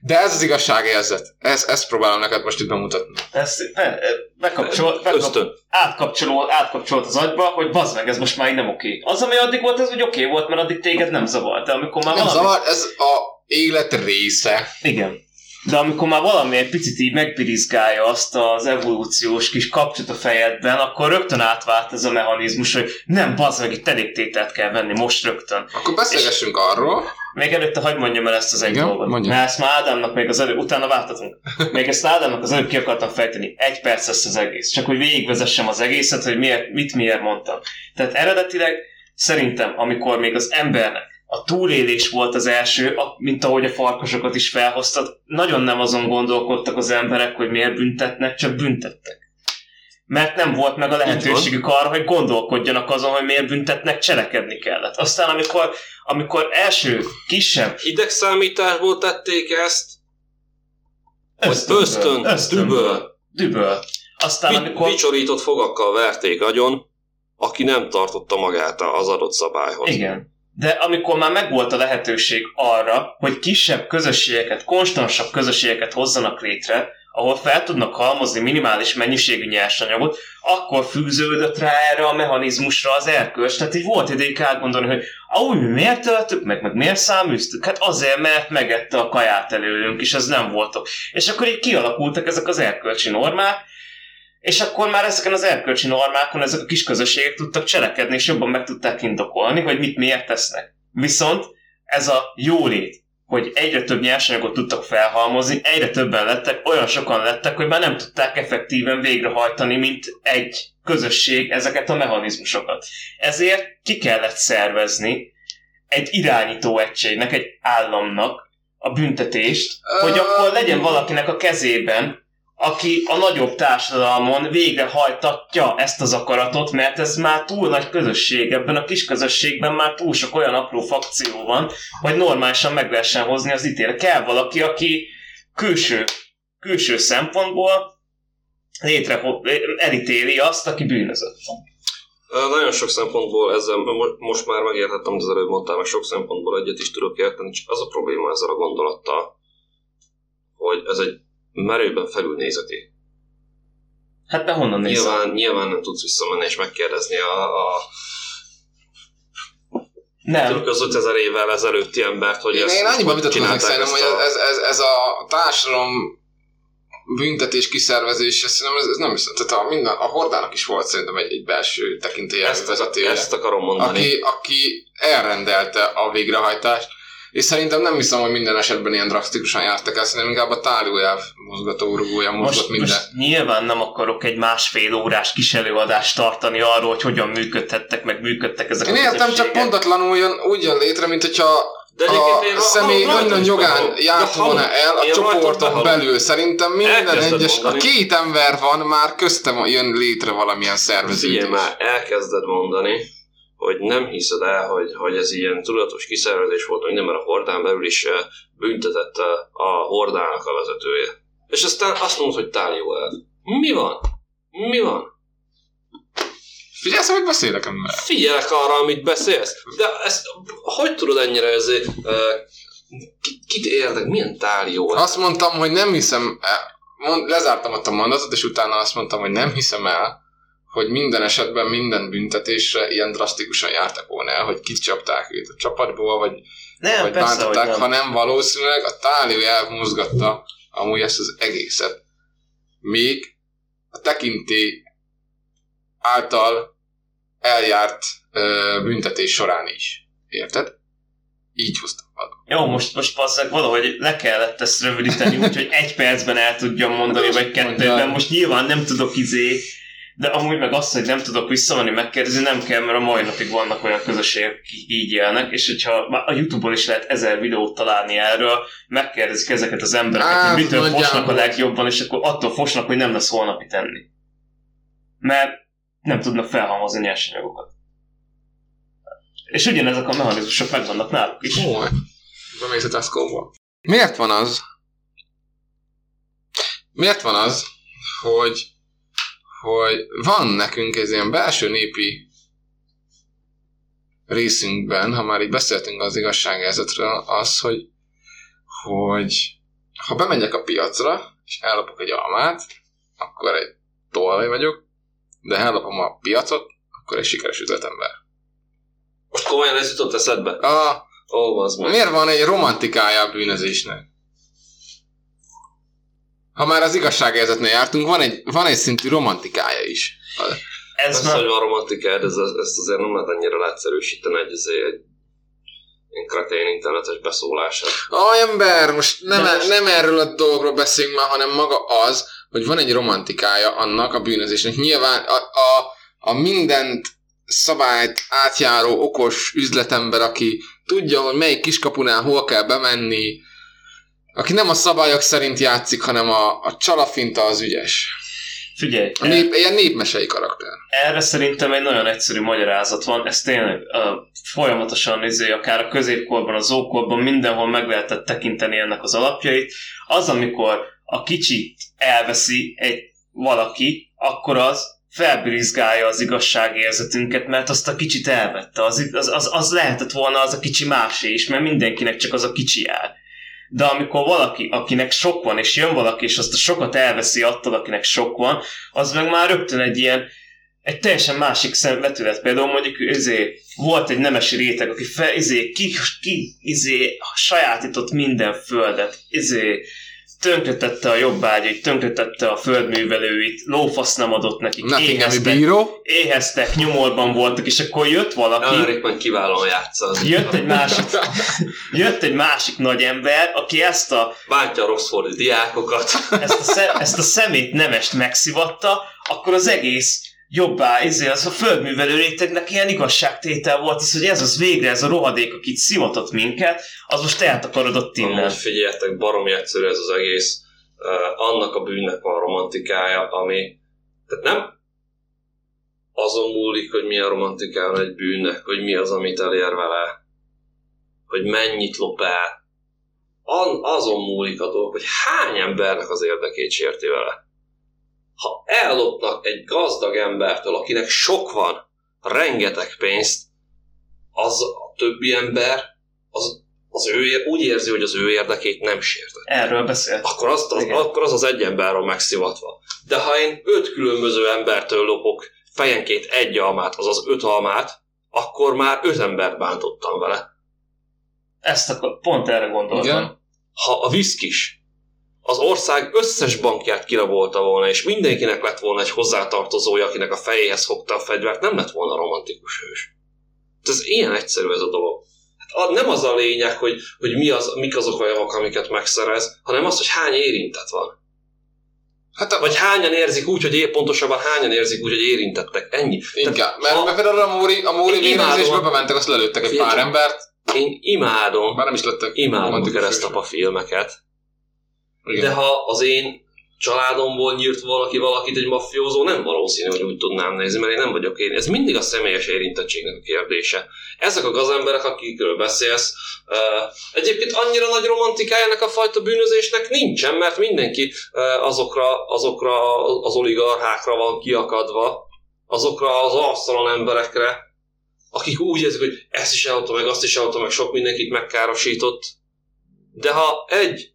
De ez az igazságérzet. Ez, ezt próbálom neked most itt bemutatni. Ez be, bekapcsol, bekap, Ösztön. átkapcsolódott, átkapcsolt az agyba, hogy bazd meg, ez most már így nem oké. Az, ami addig volt, ez úgy oké volt, mert addig téged nem zavart. De amikor már Nem valami... zavar, ez a élet része. Igen. De amikor már valami egy picit így megpirizgálja azt az evolúciós kis kapcsot a fejedben, akkor rögtön átvált ez a mechanizmus, hogy nem, bazd meg, itt elég tételt kell venni, most rögtön. Akkor beszélgessünk arról, Még előtte hagyd mondjam el ezt az egy Igen, dolgot. mondja. Mert ezt már Ádámnak még az előbb, utána váltatunk. Még ezt Ádámnak az előbb ki akartam fejteni. Egy perc lesz az egész. Csak hogy végigvezessem az egészet, hogy miért, mit miért mondtam. Tehát eredetileg szerintem, amikor még az embernek a túlélés volt az első, mint ahogy a farkasokat is felhoztad, nagyon nem azon gondolkodtak az emberek, hogy miért büntetnek, csak büntettek. mert nem volt meg a lehetőségük arra, hogy gondolkodjanak azon, hogy miért büntetnek, cselekedni kellett. Aztán amikor, amikor első kisebb... Idegszámításból tették ezt? Ösztön, ösztön, ösztön düböl. Düböl. Aztán amikor... Vicsorított fogakkal verték agyon, aki nem tartotta magát az adott szabályhoz. Igen. De amikor már megvolt a lehetőség arra, hogy kisebb közösségeket, konstansabb közösségeket hozzanak létre, ahol fel tudnak halmozni minimális mennyiségű nyersanyagot, akkor fűződött rá erre a mechanizmusra az erkölcs. Tehát így volt ideig átgondolni, hogy ahogy mi miért töltük meg, meg miért száműztük? Hát azért, mert megette a kaját előlünk, és ez nem voltok. És akkor így kialakultak ezek az erkölcsi normák, és akkor már ezeken az erkölcsi normákon ezek a kis közösségek tudtak cselekedni, és jobban meg tudták indokolni, hogy mit miért tesznek. Viszont ez a jólét, hogy egyre több nyersanyagot tudtak felhalmozni, egyre többen lettek, olyan sokan lettek, hogy már nem tudták effektíven végrehajtani, mint egy közösség ezeket a mechanizmusokat. Ezért ki kellett szervezni egy irányító egységnek, egy államnak a büntetést, hogy akkor legyen valakinek a kezében aki a nagyobb társadalmon végrehajtatja ezt az akaratot, mert ez már túl nagy közösség, ebben a kis közösségben már túl sok olyan apró fakció van, hogy normálisan meg lehessen hozni az ítélet. Kell valaki, aki külső, külső szempontból létre, elítéli azt, aki bűnözött. Nagyon sok szempontból ezzel most már megértettem, hogy az előbb mondtál, meg sok szempontból egyet is tudok érteni, csak az a probléma ezzel a gondolattal, hogy ez egy merőben felülnézeti. Hát be honnan nézel? Nyilván, nyilván nem tudsz visszamenni és megkérdezni a, a nem. az 5000 évvel ezelőtti embert, hogy én, ezt Én annyiban vitatkoznék szerintem, hogy ez, ez, ez, a társadalom büntetés kiszervezése, szerintem ez, ez nem is, tehát a, minden, a hordának is volt szerintem egy, egy belső tekintélyes ezt, vezetője. Ezt akarom mondani. Aki, aki elrendelte a végrehajtást, és szerintem nem hiszem, hogy minden esetben ilyen drasztikusan jártak el, szerintem inkább a tálójáv mozgató rugója mozgott most, minden. Most nyilván nem akarok egy másfél órás kis előadást tartani arról, hogy hogyan működhettek, meg működtek ezek Én a értem, csak pontatlanul jön, úgy jön létre, mint hogyha de a személy nagyon jogán járt volna el a csoporton belül. Szerintem minden egyes, a két ember van, már köztem jön létre valamilyen szerveződés. Figyelj már, elkezded mondani, hogy nem hiszed el, hogy, hogy ez ilyen tudatos kiszervezés volt, minden, mert a hordán belül is eh, büntetett a hordának a vezetője. És aztán azt mondod, hogy tálió el. Mi van? Mi van? Figyelsz, hogy beszélek ember? Figyelek arra, amit beszélsz. De ezt hogy tudod ennyire ezért... Uh, kit érdek? Milyen tálió? Azt mondtam, hogy nem hiszem el. Mond, lezártam ott a mondatot, és utána azt mondtam, hogy nem hiszem el, hogy minden esetben minden büntetésre ilyen drasztikusan jártak volna el, hogy kicsapták őt a csapatból, vagy, nem, vagy persze, bántották, nem. hanem valószínűleg a tálió elmozgatta amúgy ezt az egészet. Még a tekintély által eljárt ö, büntetés során is. Érted? Így hoztam való. Jó, most, most passzak valahogy le kellett ezt rövidíteni, úgyhogy egy percben el tudjam mondani, vagy kettőben. Most nyilván nem tudok izé de amúgy meg azt, hogy nem tudok visszamenni megkérdezni, nem kell, mert a mai napig vannak olyan közösségek, akik így élnek, és hogyha a Youtube-on is lehet ezer videót találni erről, megkérdezik ezeket az embereket, Á, hogy mitől fosnak a legjobban, és akkor attól fosnak, hogy nem lesz holnapi tenni. Mert nem tudnak felhalmozni nyersanyagokat. És ugyanezek a mechanizmusok megvannak náluk is. Ó, bemész a Miért van az? Miért van az, hogy hogy van nekünk ez ilyen belső népi részünkben, ha már így beszéltünk az igazságjelzetről, az, hogy, hogy ha bemegyek a piacra, és ellopok egy almát, akkor egy tolvaj vagyok, de ha ellopom a piacot, akkor egy sikeres üzletember. Most komolyan ez jutott eszedbe? A, Ó, az miért van egy romantikája a bűnözésnek? Ha már az igazságérzetnél jártunk, van egy, van egy szintű romantikája is. Ez az, már... hogy van romantikája, ez, ezt azért nem lehet annyira leegyszerűsíteni, egy, egy én kretén internetes beszólása. Aj, ember, most nem, most... nem erről a dologról beszélünk már, hanem maga az, hogy van egy romantikája annak a bűnözésnek. Nyilván a, a, a mindent szabályt átjáró okos üzletember, aki tudja, hogy melyik kiskapunál hol kell bemenni, aki nem a szabályok szerint játszik, hanem a, a csalafinta az ügyes. Figyelj, A nép, ilyen népmesei karakter. erre szerintem egy nagyon egyszerű magyarázat van, ez tényleg uh, folyamatosan izé, akár a középkorban, az ókorban, mindenhol meg lehetett tekinteni ennek az alapjait. Az, amikor a kicsit elveszi egy valaki, akkor az felbrizgálja az igazságérzetünket, mert azt a kicsit elvette. Az, az, az, az lehetett volna az a kicsi másé is, mert mindenkinek csak az a kicsi jár. De amikor valaki, akinek sok van, és jön valaki, és azt a sokat elveszi attól, akinek sok van, az meg már rögtön egy ilyen, egy teljesen másik szemvetület. Például mondjuk izé, volt egy nemesi réteg, aki fe, izé, ki, ki izé, sajátított minden földet, izé, tönkretette a jobbágyait, tönkretette a földművelőit, lófasz nem adott nekik, éheztek, bíró. éheztek, nyomorban voltak, és akkor jött valaki, Alan Rickman kiválóan játsza. jött egy másik, jött egy másik nagy ember, aki ezt a, Bántja a Roxfordi diákokat. ezt a, szem, ezt a szemét nemest megszivatta, akkor az egész jobbá, ezért az a földművelő rétegnek ilyen igazságtétel volt, az, hogy ez az végre, ez a rohadék, akit szivatott minket, az most eltakarodott innen. Amúgy figyeljetek, baromi egyszerű ez az egész. Uh, annak a bűnnek van romantikája, ami... Tehát nem azon múlik, hogy milyen romantikája van egy bűnnek, hogy mi az, amit elér vele, hogy mennyit lop el. An, azon múlik a dolog, hogy hány embernek az érdekét sérti vele. Ha ellopnak egy gazdag embertől, akinek sok van, rengeteg pénzt, az a többi ember, az az ő, ér- úgy érzi, hogy az ő érdekét nem sértett. Erről beszélt. Akkor, az, Igen. akkor az az egy ember van megszivatva. De ha én öt különböző embertől lopok fejenként egy almát, azaz öt almát, akkor már öt embert bántottam vele. Ezt akkor pont erre gondoltam. Igen. Ha a viszkis az ország összes bankját kirabolta volna, és mindenkinek lett volna egy hozzátartozója, akinek a fejéhez fogta a fegyvert, nem lett volna romantikus hős. Hát Ez ilyen egyszerű ez a dolog. Hát nem az a lényeg, hogy, hogy mi az, mik azok a javak, amiket megszerez, hanem az, hogy hány érintett van. Hát a, Vagy hányan érzik úgy, hogy épp pontosabban hányan érzik úgy, hogy érintettek. Ennyi. inkább. Mert, ha- mert például a Móri, a Móri a- bementek, azt lelőttek egy pár embert, Én imádom, bár nem is lettek imádom keresztapa filmeket, Igen. de ha az én családomból nyírt valaki valakit egy maffiózó, nem valószínű, hogy úgy tudnám nézni, mert én nem vagyok én. Ez mindig a személyes érintettségnek a kérdése. Ezek a gazemberek, akikről beszélsz, uh, egyébként annyira nagy romantikája ennek a fajta bűnözésnek nincsen, mert mindenki uh, azokra, azokra az oligarchákra van kiakadva, azokra az arctalan emberekre, akik úgy érzik, hogy ezt is elhozta, meg azt is elhozta, meg sok mindenkit megkárosított. De ha egy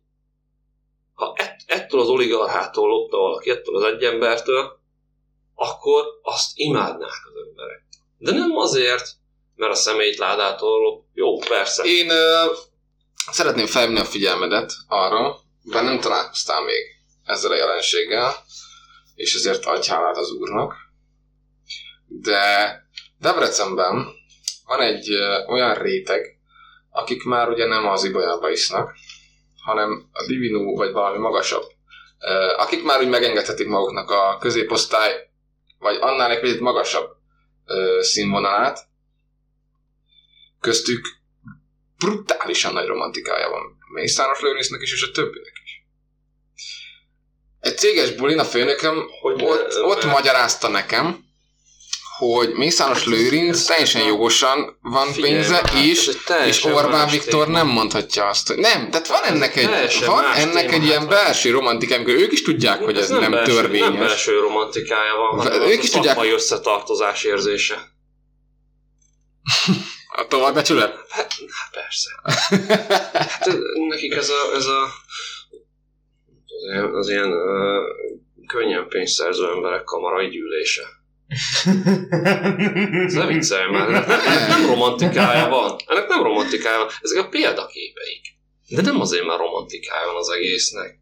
ha ett, ettől az oligarchától lopta valaki, ettől az egy embertől, akkor azt imádnák az emberek. De nem azért, mert a szemétládától lop. Jó, persze. Én ö, szeretném felhívni a figyelmedet arra, bár nem találkoztál még ezzel a jelenséggel, és ezért adj hálát az úrnak, de Debrecenben van egy ö, olyan réteg, akik már ugye nem az ibolyába isznak, hanem a divinú vagy valami magasabb. Akik már úgy megengedhetik maguknak a középosztály, vagy annál egy kicsit magasabb színvonalát, köztük brutálisan nagy romantikája van Mészáros Lőrincnek is, és a többinek is. Egy céges bulin a főnököm Hogy, ott, ott magyarázta nekem, hogy Mészáros Lőrinc teljesen jogosan van Figyelj, pénze, hát ez és, Orbán Viktor téma. nem mondhatja azt, hogy nem, tehát van ennek egy, van ennek téma, egy ilyen hát. belső romantika, amikor ők is tudják, hogy ez, nem, belső, törvényes. Nem belső romantikája van, hanem Ők is tudják- összetartozás érzése. A továbbbecsület? Hát, hát persze. Hát ez- nekik ez a, ez a az ilyen, az ilyen uh, könnyen pénzszerző emberek kamarai gyűlése. Ez ne viccelj már, ennek nem romantikája van. Ennek nem romantikája van. Ezek a példaképeik. De nem azért már romantikája van az egésznek.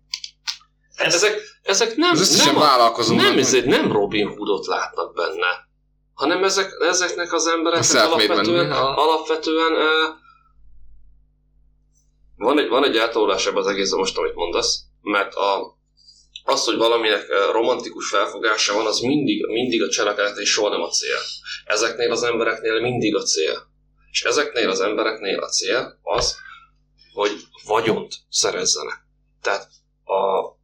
Ezek, ezek nem, Az összesen nem, a, nem, ezért nem Robin Hoodot látnak benne, hanem ezek, ezeknek az embereknek alapvetően, alapvetően uh, van egy, van egy eltolódás ebben az egészben most, amit mondasz, mert a, az, hogy valaminek romantikus felfogása van, az mindig, mindig a cselekedet és soha nem a cél. Ezeknél az embereknél mindig a cél. És ezeknél az embereknél a cél az, hogy vagyont szerezzenek. Tehát a,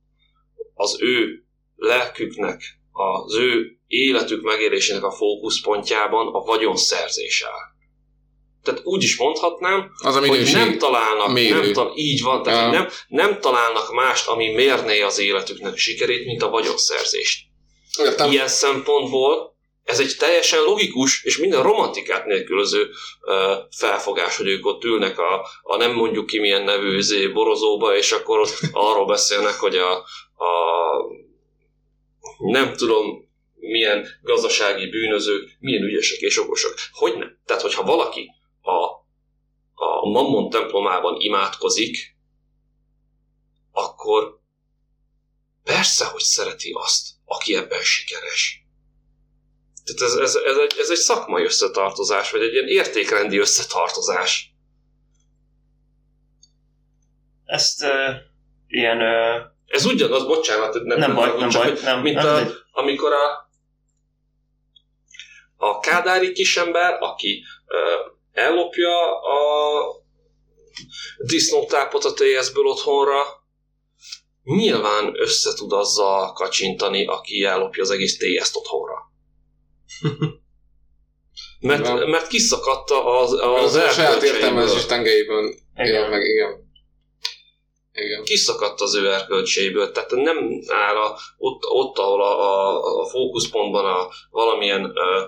az ő lelküknek az ő életük megélésének a fókuszpontjában a vagyonszerzés áll. Tehát úgy is mondhatnám, Az hogy nem találnak, mérő. nem tal- így van, tehát nem, nem találnak mást, ami mérné az életüknek sikerét, mint a vagyonszerzést. Értem. Ilyen szempontból ez egy teljesen logikus és minden romantikát nélkülöző ö, felfogás, hogy ők ott ülnek a, a nem mondjuk ki milyen nevű izé, borozóba, és akkor ott arról beszélnek, hogy a, a nem tudom milyen gazdasági bűnözők, milyen ügyesek és okosak. Hogy nem? Tehát, hogyha valaki Mammon templomában imádkozik, akkor persze, hogy szereti azt, aki ebben sikeres. Tehát ez, ez, ez, egy, ez egy szakmai összetartozás, vagy egy ilyen értékrendi összetartozás. Ezt uh, ilyen... Uh, Ez ugyanaz, bocsánat, nem, nem baj, nem baj, nem, mint nem, a, mindegy. amikor a, a kádári kisember, aki ö, ellopja a disznótápot a TS-ből otthonra, nyilván össze tud azzal kacsintani, aki ellopja az egész TS-t otthonra. Mert, Igen. mert kiszakadta az, az, Az a saját értelmezés tengelyében Igen. meg, igen. Igen. kiszakadt az ő erkölcseiből, tehát nem áll a, ott, ott, ahol a, a, a fókuszpontban a valamilyen ö,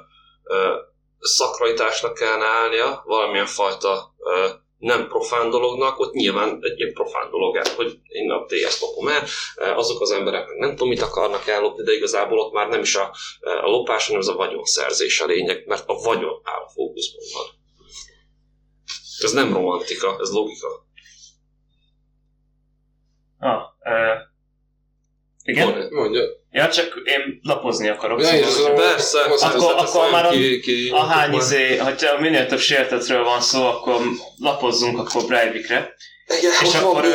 ö, szakralitásnak kellene állnia, valamilyen fajta ö, nem profán dolognak, ott nyilván egy ilyen profán dolog el, hogy én a TS lopom el, azok az emberek meg nem tudom, mit akarnak ellopni, de igazából ott már nem is a, a lopás, hanem az a vagyonszerzés a lényeg, mert a vagyon áll a fókuszpontban. Ez nem romantika, ez logika. Ah, uh, igen? Mondja. Ja, csak én lapozni akarok. Ja, szóval, a- Persze, Akkor- akkor már a- ki, ki, a hány már- izé, hogyha minél több sértetről van szó, akkor lapozzunk akkor Breivikre. Igen, És akkor.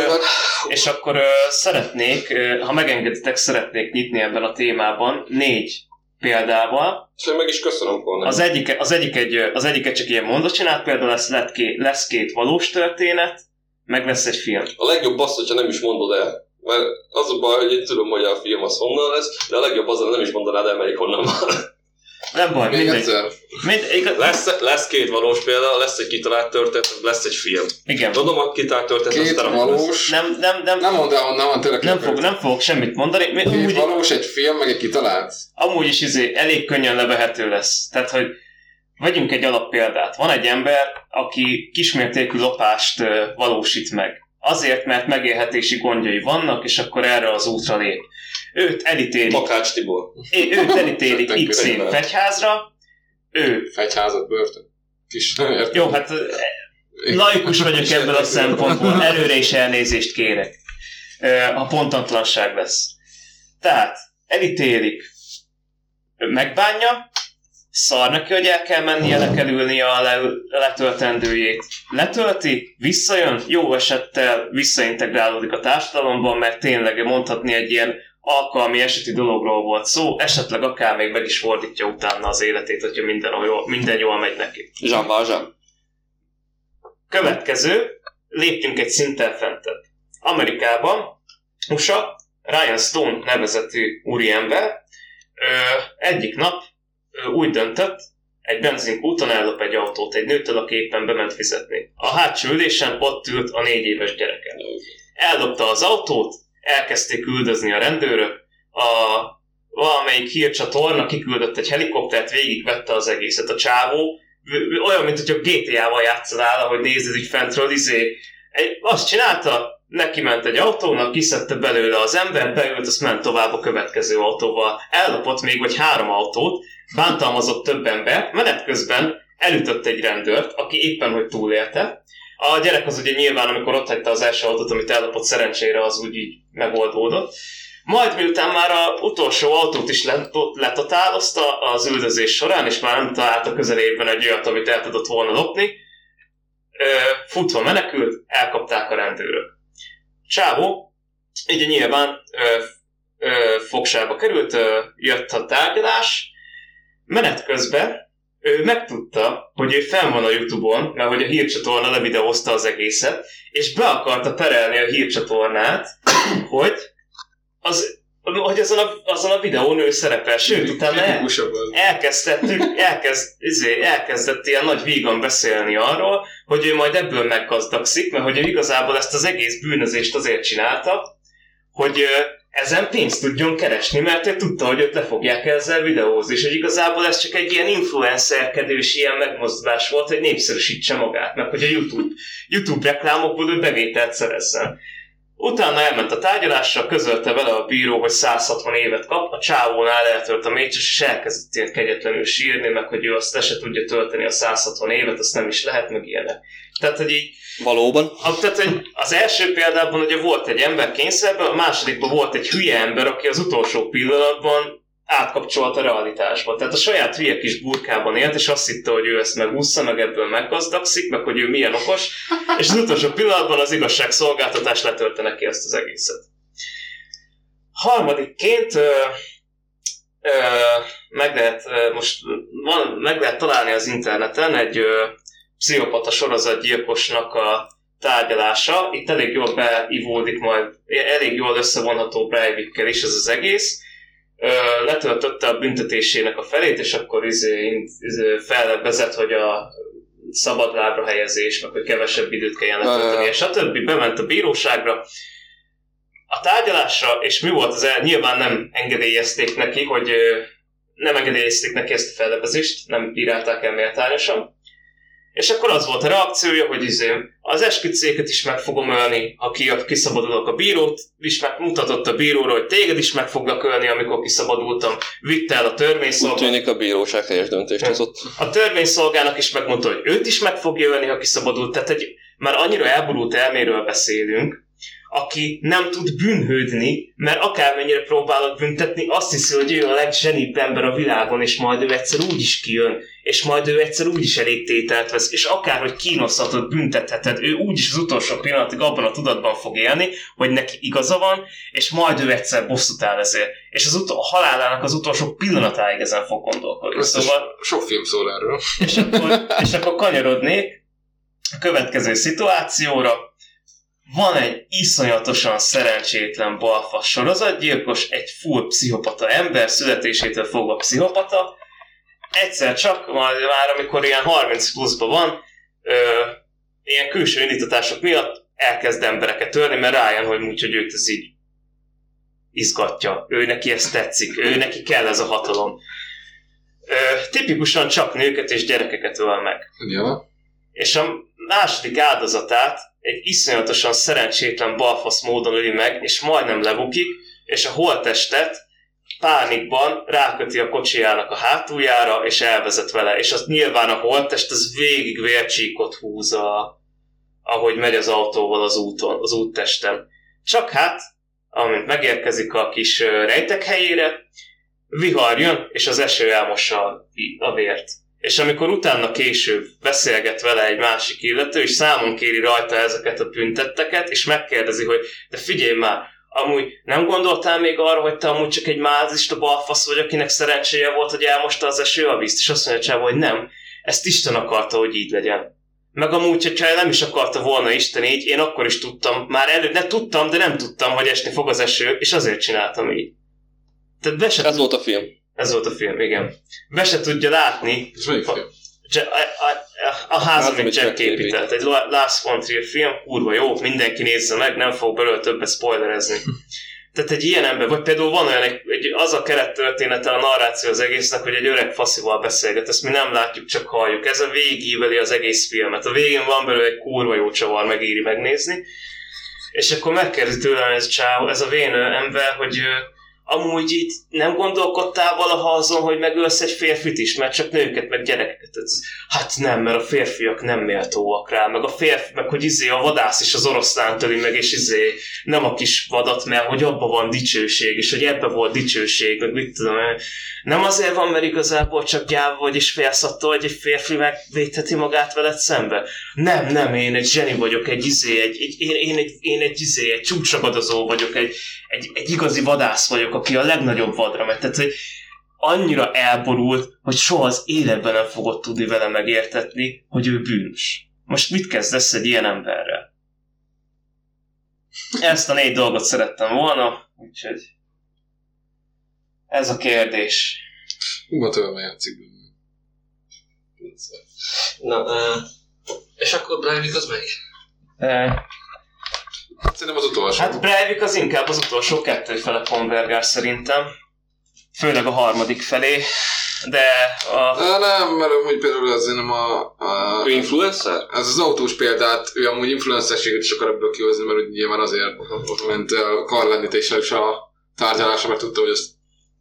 És akkor szeretnék, ha megengeditek, szeretnék nyitni ebben a témában négy példával. És én meg is köszönöm volna. Az egyik, az egyik, egy, az egyiket csak ilyen mondatcsinált példa lesz, lett ké, lesz két valós történet, meg lesz egy film. A legjobb az, hogyha nem is mondod el. Mert az a baj, hogy én tudom, hogy a film az honnan lesz, de a legjobb az, hogy nem is mondanád el, melyik honnan van. Nem baj, Még mindegy. egyszer. Mind, igaz, Lesz, lesz két valós példa, lesz egy kitalált történet, lesz egy film. igen. Tudom, a kitalált történet az Két terem valós. Nem, nem, nem, Nem mondd el, honnan van tényleg. nem, fog, nem fogok semmit mondani. Mi- Két Amúgy, valós, egy film, meg egy kitalált. amúgy is izé, elég könnyen levehető lesz. Tehát, hogy vegyünk egy alappéldát. Van egy ember, aki kismértékű lopást valósít meg. Azért, mert megélhetési gondjai vannak, és akkor erre az útra lép. Őt elítélik, Makács Tibor. é- őt elítélik x év fegyházra, ő, Fegyházat, börtön. Kis, érted? jó, hát laikus vagyok ebből a szempontból, előre is elnézést kérek, ha pontatlanság lesz. Tehát elítélik, megbánja, szar neki, hogy el kell mennie, le kell ülnie a le, letöltendőjét. Letölti, visszajön, jó esettel visszaintegrálódik a társadalomban, mert tényleg mondhatni egy ilyen alkalmi eseti dologról volt szó, esetleg akár még meg is fordítja utána az életét, hogyha minden jól, minden jól megy neki. Jean Valjean. Következő, lépjünk egy szinten fentebb. Amerikában, USA, Ryan Stone nevezetű úriember ö, egyik nap ö, úgy döntött, egy benzinkúton ellop egy autót egy nőtől, aki éppen bement fizetni. A hátsó ülésen ott ült a négy éves gyereke. Ellopta az autót, elkezdték üldözni a rendőrök, a valamelyik hírcsatorna kiküldött egy helikoptert, végigvette az egészet. A csávó olyan, mint hogyha GTA-val játszanál, hogy nézed így fentről, izé. Egy, azt csinálta, neki ment egy autónak, kiszedte belőle az ember, beült, azt ment tovább a következő autóval. Ellopott még vagy három autót, bántalmazott több ember, menet közben elütött egy rendőrt, aki éppen hogy túlélte. A gyerek az ugye nyilván, amikor ott hagyta az első autót, amit ellopott, szerencsére az úgy így megoldódott. Majd miután már a utolsó autót is let- letotálozta az üldözés során, és már nem találta közelében egy olyat, amit el tudott volna lopni, futva menekült, elkapták a rendőrök. Csávó, így nyilván ö, ö, fogsába került, ö, jött a tárgyalás, menet közben ő megtudta, hogy ő fenn van a Youtube-on, mert hogy a hírcsatorna levideózta az egészet, és be akarta perelni a hírcsatornát, hogy az hogy azon a, azon a videón ő szerepel, sőt, utána el, elkezdtettük, elkezd, izé, elkezdett ilyen nagy vígan beszélni arról, hogy ő majd ebből meggazdagszik, mert hogy ő igazából ezt az egész bűnözést azért csinálta, hogy ezen pénzt tudjon keresni, mert ő tudta, hogy őt le fogják ezzel videózni, és hogy igazából ez csak egy ilyen influencerkedős ilyen megmozdulás volt, hogy népszerűsítse magát, meg hogy a YouTube, YouTube reklámokból ő bevételt szerezzen. Utána elment a tárgyalásra, közölte vele a bíró, hogy 160 évet kap, a csávónál eltölt a mécses, és elkezdett ilyen kegyetlenül sírni, meg hogy ő azt le se tudja tölteni a 160 évet, azt nem is lehet, meg ilyenek. Tehát, hogy így Valóban. a- Tehát egy, az első példában ugye volt egy ember kényszerben, a másodikban volt egy hülye ember, aki az utolsó pillanatban átkapcsolt a realitásba. Tehát a saját hülye kis burkában élt, és azt hitte, hogy ő ezt megúszza, meg ebből meggazdagszik, meg hogy ő milyen okos, és az utolsó pillanatban az igazságszolgáltatás letörte neki ezt az egészet. Harmadikként ö, ö, meg lehet, ö, most van, meg lehet találni az interneten egy ö, pszichopata sorozatgyilkosnak a tárgyalása. Itt elég jól beivódik majd, elég jól összevonható Breivikkel is ez az egész. Letöltötte a büntetésének a felét, és akkor izé, izé fellebbezett, hogy a szabadlábra helyezés, meg hogy kevesebb időt kelljen letölteni, és stb. Bement a bíróságra, a tárgyalásra, és mi volt az el? Nyilván nem engedélyezték neki, hogy nem engedélyezték neki ezt a fellebbezést, nem bírálták el méltányosan. És akkor az volt a reakciója, hogy izé, az esküdszéket is meg fogom ölni, ha ki, kiszabadulok a bírót, is megmutatott a bíróra, hogy téged is meg foglak ölni, amikor kiszabadultam, vitte el a Úgy törvényszolgálat. tűnik a bíróság helyes döntést hozott. A törvényszolgának is megmondta, hogy őt is meg fogja ölni, ha kiszabadult. Tehát egy már annyira elborult elméről beszélünk, aki nem tud bűnhődni, mert akármennyire próbálod büntetni, azt hiszi, hogy ő a legzsenibb ember a világon, és majd ő egyszer úgy is kijön, és majd ő egyszer úgy is elég tételt vesz, és akárhogy kínozhatod, büntetheted, ő úgyis az utolsó pillanatig abban a tudatban fog élni, hogy neki igaza van, és majd ő egyszer bosszút áll ezért. És az utol- a halálának az utolsó pillanatáig ezen fog gondolkodni. Összes, Szóval sok film szól erről. és akkor, és akkor kanyarodnék a következő szituációra. Van egy iszonyatosan szerencsétlen balfas sorozatgyilkos, egy full pszichopata ember, születésétől fogva pszichopata. Egyszer csak, majd már amikor ilyen 30 pluszban van, ö, ilyen külső indítatások miatt elkezd embereket törni, mert rájön, hogy úgy, hogy őt ez így izgatja. Ő neki ez tetszik, ő neki kell ez a hatalom. Ö, tipikusan csak nőket és gyerekeket öl meg. Ja. És a második áldozatát egy iszonyatosan szerencsétlen balfasz módon öli meg, és majdnem lebukik, és a holttestet pánikban ráköti a kocsijának a hátuljára, és elvezet vele. És azt nyilván a holttest az végig vércsíkot húz, a, ahogy megy az autóval az úton, az úttesten. Csak hát, amint megérkezik a kis rejtek helyére, vihar jön, és az eső elmossa a vért. És amikor utána később beszélget vele egy másik illető, és számon kéri rajta ezeket a büntetteket, és megkérdezi, hogy de figyelj már, amúgy nem gondoltál még arra, hogy te amúgy csak egy mázista balfasz vagy, akinek szerencséje volt, hogy elmosta az eső a vízt, és azt mondja Csávó, hogy nem, ezt Isten akarta, hogy így legyen. Meg amúgy, hogyha nem is akarta volna Isten így, én akkor is tudtam, már előtt, ne tudtam, de nem tudtam, hogy esni fog az eső, és azért csináltam így. Tehát be se Ez volt a film. Ez volt a film, igen. Be se tudja látni És melyik film? A, a, a ház, amit Jack épített. Egy La- Lars von Trier film, kurva jó, mindenki nézze meg, nem fog belőle többet spoilerezni. Tehát egy ilyen ember, vagy például van olyan, egy, egy, az a kerettörténete, a narráció az egésznek, hogy egy öreg faszival beszélget, ezt mi nem látjuk, csak halljuk. Ez a végigíveli az egész filmet. A végén van belőle egy kurva jó csavar, megéri megnézni. És akkor megkérdezi tőlem ez, csáv, ez a vén ember, hogy amúgy itt nem gondolkodtál valaha azon, hogy megölsz egy férfit is, mert csak nőket, meg gyerekeket. Hát nem, mert a férfiak nem méltóak rá, meg a férfi, meg hogy izé a vadász is az oroszlán töli meg, és izé nem a kis vadat, mert hogy abban van dicsőség, és hogy ebbe volt dicsőség, meg mit tudom én. Nem azért van, mert igazából csak gyáva vagy, és félsz attól, hogy egy férfi megvédheti magát veled szembe. Nem, nem, én egy zseni vagyok, egy izé, egy, egy, én, én, egy, én egy izé, egy csúcsragadozó vagyok, egy, egy, egy igazi vadász vagyok, aki a legnagyobb vadra megy. Tehát, hogy annyira elborult, hogy soha az életben nem fogod tudni vele megértetni, hogy ő bűnös. Most mit kezdesz egy ilyen emberrel? Ezt a négy dolgot szerettem volna, úgyhogy Ez a kérdés. Uma tőle játszik benne. Na, uh, és akkor Breivik az melyik? Eh, Szerintem az utolsó. Hát Breivik az inkább az utolsó kettő fele konvergál szerintem. Főleg a harmadik felé. De a... Á, nem, mert amúgy például azért nem a, a Ő influencer? ez az autós példát, ő amúgy influencerséget is akar ebből kihozni, mert ugye nyilván azért ment el karlendítéssel is a tárgyalásra, mert tudta, hogy ezt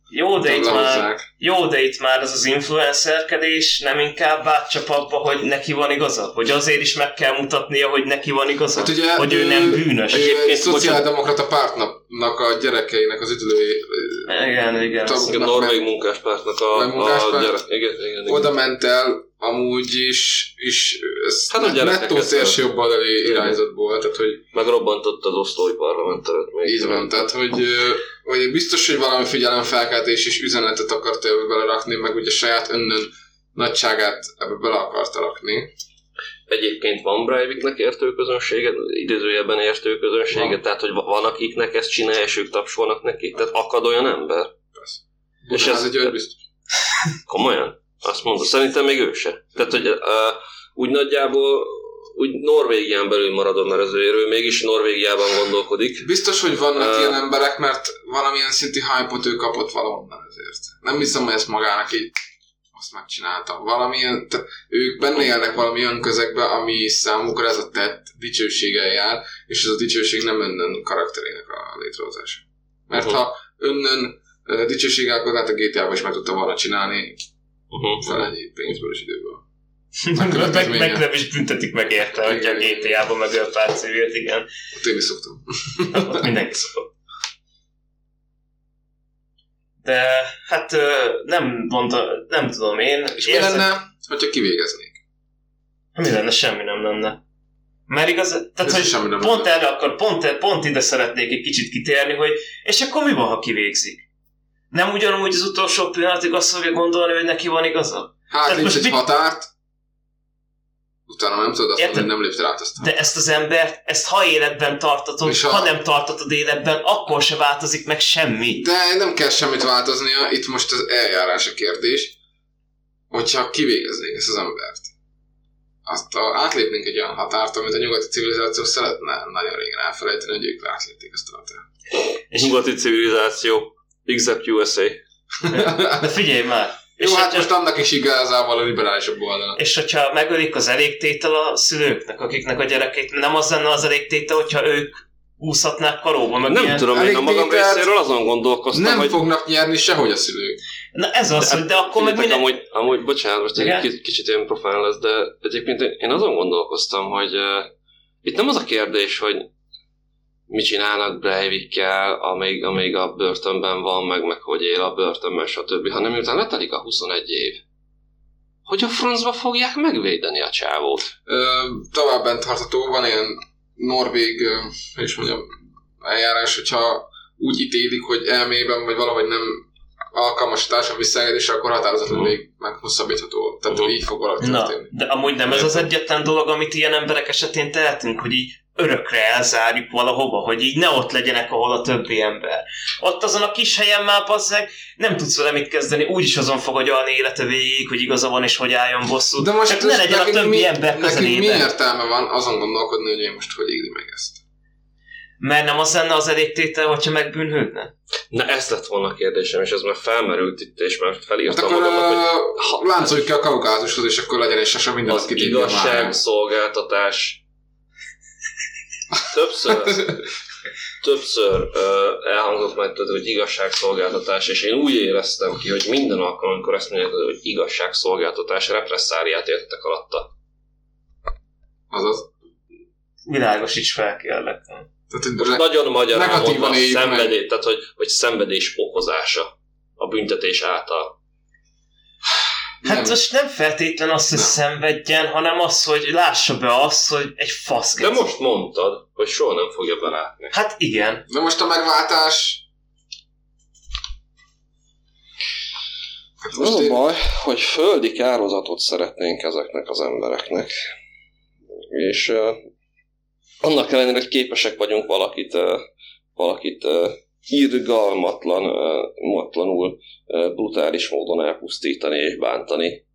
Jó, de itt már, jó, de itt már az az influencerkedés nem inkább átcsap abba, hogy neki van igaza? Hogy azért is meg kell mutatnia, hogy neki van igaza? Hát ugye hogy ő nem bűnös? Ő egy szociáldemokrata pártnak a gyerekeinek az üdülői Igen, igen. Tag- Igen, a Norvég munkáspártnak a, munkáspárt? a gyerek. Igen, igen, igen. oda ment el, amúgy is, is ez Hát a nettó szélső szeret. jobboldali irányzatból, tehát hogy Megrobbantott az osztói parlamentet még. így van, tehát hogy, hogy biztos, hogy valami figyelemfelkeltés és üzenetet akart ebbe belerakni, meg ugye saját önnön nagyságát ebbe bele akarta rakni. Egyébként van Breiviknek értő közönsége, idézőjelben értő közönsége, Van. tehát hogy va- van akiknek ezt csinálja, és ők tapsolnak neki. Tehát akad olyan ember. És És ez- ez egy olyan biztos. Komolyan? Azt mondod, szerintem még ő se. Tehát, hogy uh, úgy nagyjából úgy Norvégián belül maradom, mert az ő mégis Norvégiában gondolkodik. Biztos, hogy vannak Ö, ilyen emberek, mert valamilyen szinti hype-ot ő kapott valahonnan ezért. Nem hiszem, hogy ezt magának így azt megcsinálta. Valamilyen, ők benne élnek valami olyan közegbe, ami számukra ez a tett dicsőséggel jár, és ez a dicsőség nem önnön karakterének a létrehozása. Mert Uh-huh. ha önnön uh, dicsőséggel, akkor hát a GTA-ban is meg tudta volna csinálni Uh-huh. fel ennyi pénzből és időből. meg, meg, nem is büntetik meg érte, hogy a. GTA-ban megölt pár civilt, igen. Ott én is szoktam. Ott mindenki szokott. De hát nem mondta, nem tudom én. És mi érzem- lenne, hogyha kivégeznék? Mi lenne? Semmi nem lenne. Mert igaz, tehát Ez hogy semmi nem pont lenne. erre akkor, pont, pont ide szeretnék egy kicsit kitérni, hogy és akkor mi van, ha kivégzik? Nem ugyanúgy az utolsó pillanatig azt fogja gondolni, hogy neki van igaza? Hát Tehát most egy mi- határt, utána nem tudod azt Érted? mondani, hogy nem léptél át azt. a De ezt az embert, ezt ha életben tartatod, a- ha nem tartatod életben, akkor se változik meg semmi. De nem kell semmit változnia, itt most az eljárás a kérdés, hogyha kivégeznék ezt az embert. Azt a, átlépnénk egy olyan határt, amit a nyugati civilizáció szeretne nagyon régen elfelejteni, hogy ők átlépték ezt a határt. És, Nyugati civilizáció, except USA. de figyelj már! Jó, és, hát most annak is igazából a liberálisabb oldala. és hogyha megölik az elégtétel a szülőknek, akiknek a gyerekeit, nem az lenne az elégtétel, hogyha ők úszhatnák karóba, meg Nem ilyen... tudom, én a magam részéről azon gondolkoztam, Nem hogy fognak nyerni sehogy a szülők. Na ez az, hogy de akkor meg minden... amúgy, amúgy, bocsánat, most Igen? egy kicsit, kicsit ilyen profán lesz, de egyébként én azon gondolkoztam, hogy uh, itt nem az a kérdés, hogy mit csinálnak Breivikkel, amíg, amíg a börtönben van, meg, meg hogy él a börtönben, stb., hanem miután letelik a 21 év, hogy a francba fogják megvédeni a csávót. Ö, tovább bent tartató, van ilyen norvég, is mondjam, eljárás, hogyha úgy ítélik, hogy elmében vagy valahogy nem alkalmas a társadalmi visszaengedésre, akkor határozatlan Mhm. még meghosszabbítható. Tehát Mhm. így fog valahogy Na, történni. de amúgy nem ez az egyetlen dolog, amit ilyen emberek esetén tehetünk, hogy így örökre elzárjuk valahova, hogy így ne ott legyenek, ahol a többi ember. Ott azon a kis helyen már bazzeg, nem tudsz vele mit kezdeni, úgyis azon fog agyalni élete végig, hogy igaza van és hogy álljon bosszút. De most Csak ne legyen a többi mi, ember nekünk mi közelében. értelme van azon gondolkodni, hogy én most hogy éli meg ezt? Mert nem az lenne az elégtétel, hogyha megbűnhődne? Na ez lett volna a kérdésem, és ez már felmerült itt, és már Hát felírtam akkor magamnak, hogy ha- láncoljuk ki a kaukázushoz, és akkor legyen egy sasa minden, az igazságszolgáltatás többször, többször ö, elhangzott majd, tudod, hogy igazságszolgáltatás, és én úgy éreztem ki, hogy minden alkalom, amikor ezt mondják, hogy igazságszolgáltatás, represszáriát értek alatta. Azaz. Világosíts fel, kérlek. Tehát, hogy Most re- nagyon Negatívan mondva, szenvedés, tehát hogy, hogy szenvedés okozása a büntetés által. Hát nem. most nem feltétlen az, hogy Nem. szenvedjen, hanem az, hogy lássa be azt, hogy egy fasz De most mondtad, hogy soha nem fogja belátni. Hát igen. De most a megváltás... Hát Az most a én... baj, hogy földi kározatot szeretnénk ezeknek az embereknek. És uh, annak ellenére, hogy képesek vagyunk valakit, uh, valakit uh, irgalmatlan, matlanul brutális módon elpusztítani és bántani.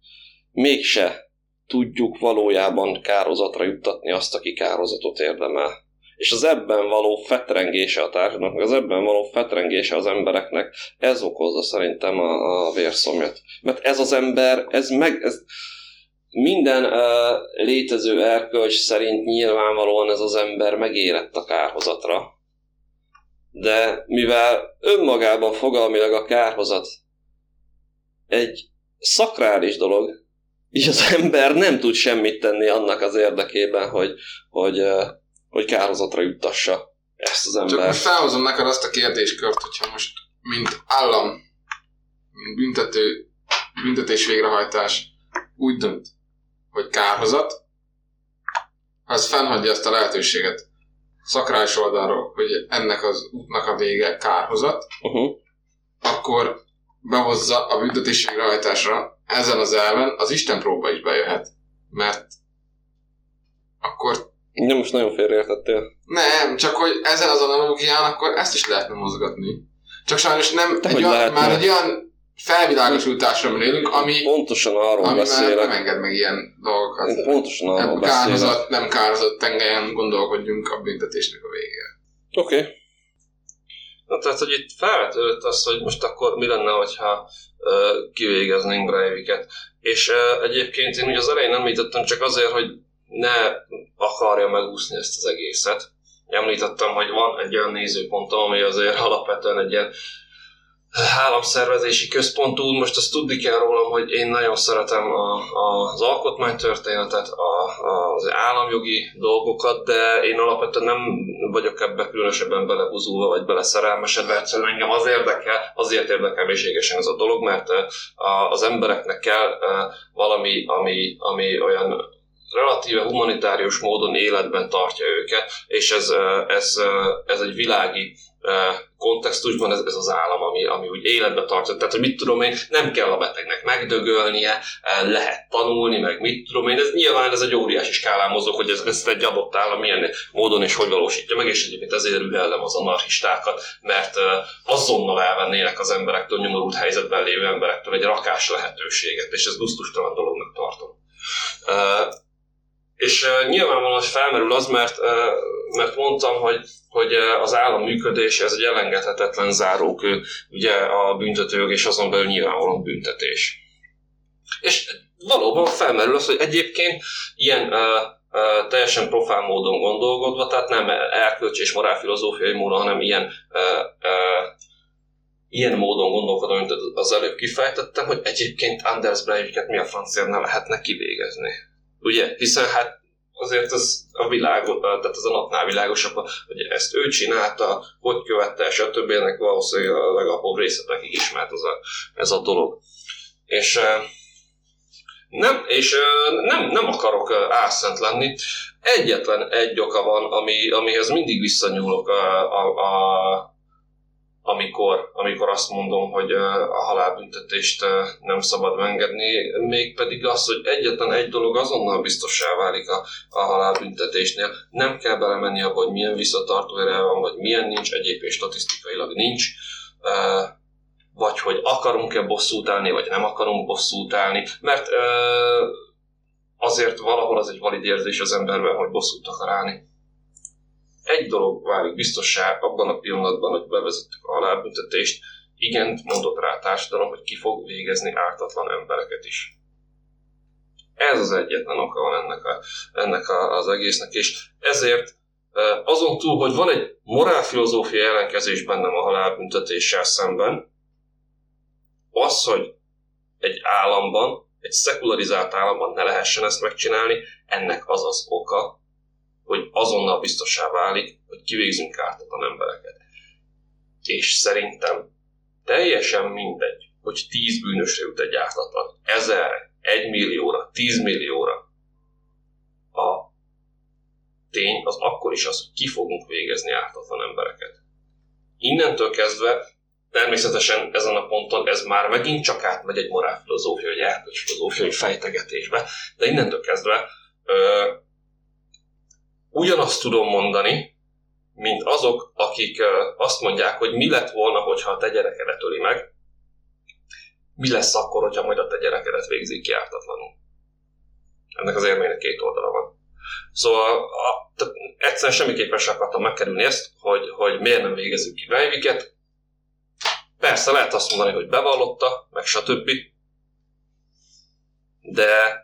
Mégse tudjuk valójában kározatra juttatni azt, aki kározatot érdemel. És az ebben való fetrengése a társadalomnak, az ebben való fetrengése az embereknek, ez okozza szerintem a, a vérszomjat. Mert ez az ember, ez meg, ez, minden uh, létező erkölcs szerint nyilvánvalóan ez az ember megérett a kárhozatra. De mivel önmagában fogalmilag a kárhozat egy szakrális dolog, és az ember nem tud semmit tenni annak az érdekében, hogy, hogy, hogy kárhozatra juttassa ezt az ember. Csak most felhozom neked azt a kérdéskört, hogyha most mint állam, mint büntető, büntetés végrehajtás úgy dönt, hogy kárhozat, az fennhagyja azt a lehetőséget szakrális oldalról, hogy ennek az útnak a vége kárhozat, Uh-huh. akkor behozza a büntetés végrehajtásra ezen az elven az Isten próba is bejöhet. Mert akkor Nem most nagyon félreértettél. nem, csak hogy ezen az analógián akkor ezt is lehetne mozgatni. Csak sajnos nem, De egy olyan, már egy olyan felvilágosításra élünk, ami, Pontosan arról ami már nem beszélek. enged meg ilyen dolgokat. Pontosan arról Nem beszélek. kárhozott, nem kárhozott tengelyen gondolkodjunk a büntetésnek a végére. Oké. Okay. Na, tehát, hogy itt felvetődött az, hogy most akkor mi lenne, hogyha uh, kivégeznénk Breiviket. És uh, egyébként én ugye az elején említettem csak azért, hogy ne akarja megúszni ezt az egészet. Említettem, hogy van egy olyan nézőpontom, ami azért alapvetően egy ilyen államszervezési központú. Most azt tudni kell rólam, hogy én nagyon szeretem a, a, az alkotmánytörténetet, a, a, az államjogi dolgokat, de én alapvetően nem vagyok ebbe különösebben belebuzulva, vagy beleszerelmesedve. Egyszerűen engem az érdekel, azért érdekel mélységesen ez a dolog, mert a, az embereknek kell valami, ami, ami olyan relatíve humanitárius módon életben tartja őket, és ez, ez, ez egy világi kontextusban ez, ez az állam, ami, ami úgy életbe tartja. Tehát, hogy mit tudom én, nem kell a betegnek megdögölnie, eh, lehet tanulni, meg mit tudom én. Ez nyilván ez egy óriási skálán mozog, hogy ez, ezt egy adott állam milyen módon és hogy valósítja meg, és egyébként ezért rühellem az anarchistákat, mert azonnal elvennének az emberektől, nyomorult helyzetben lévő emberektől egy rakás lehetőséget, és ez gusztustalan dolognak tartom. És uh, nyilvánvalóan felmerül az, mert, mert mondtam, hogy, hogy az állam működése ez egy elengedhetetlen zárókő, ugye a büntetőjog és azon belül nyilvánvalóan büntetés. És valóban felmerül az, hogy egyébként ilyen teljesen profán módon gondolkodva, tehát nem erkölcsi és morálfilozófiai módon, hanem ilyen ilyen módon gondolkodom, mint az előbb kifejtettem, hogy egyébként Anders Breiviket mi a francia ne lehetne kivégezni. Ugye? Hiszen hát azért az a világ, tehát az a napnál világosabb, hogy ezt ő csinálta, hogy követte, stb. ennek valószínűleg a legapróbb részletekig ismert ez a, ez a dolog. És nem, és nem, nem akarok álszent lenni. Egyetlen egy oka van, ami, amihez mindig visszanyúlok a, a, a amikor, amikor azt mondom, hogy a halálbüntetést nem szabad engedni, mégpedig az, hogy egyetlen egy dolog azonnal biztossá válik a, a halálbüntetésnél. Nem kell belemenni abba, hogy milyen visszatartó ereje van, vagy milyen nincs, egyébként statisztikailag nincs, vagy hogy akarunk-e bosszút állni, vagy nem akarunk bosszút állni, mert azért valahol az egy valid érzés az emberben, hogy bosszút akar állni egy dolog válik biztossá abban a pillanatban, hogy bevezettük a halálbüntetést, igen, mondott rá a társadalom, hogy ki fog végezni ártatlan embereket is. Ez az egyetlen oka van ennek, a, ennek a, az egésznek, és ezért azon túl, hogy van egy morálfilozófia ellenkezés bennem a halálbüntetéssel szemben, az, hogy egy államban, egy szekularizált államban ne lehessen ezt megcsinálni, ennek az az oka, hogy azonnal biztosá válik, hogy kivégzünk ártatlan embereket. És szerintem teljesen mindegy, hogy tíz bűnösre jut egy ártatlan, ezerre, egy millióra, tíz millióra. A tény az akkor is az, hogy ki fogunk végezni ártatlan embereket. Innentől kezdve természetesen ezen a ponton ez már megint csak átmegy egy morálfilozófia, vagy erkölcsfilozófiai fejtegetésbe, de innentől kezdve ugyanazt tudom mondani, mint azok, akik azt mondják, hogy mi lett volna, hogyha a te gyerekedet öli meg, mi lesz akkor, hogyha majd a te gyerekedet végzik ki ártatlanul. Ennek az érmének két oldala van. Szóval a, tehát egyszerűen semmiképpen sem akartam megkerülni ezt, hogy, hogy miért nem végezzük ki Breiviket. Persze lehet azt mondani, hogy bevallotta, meg stb. De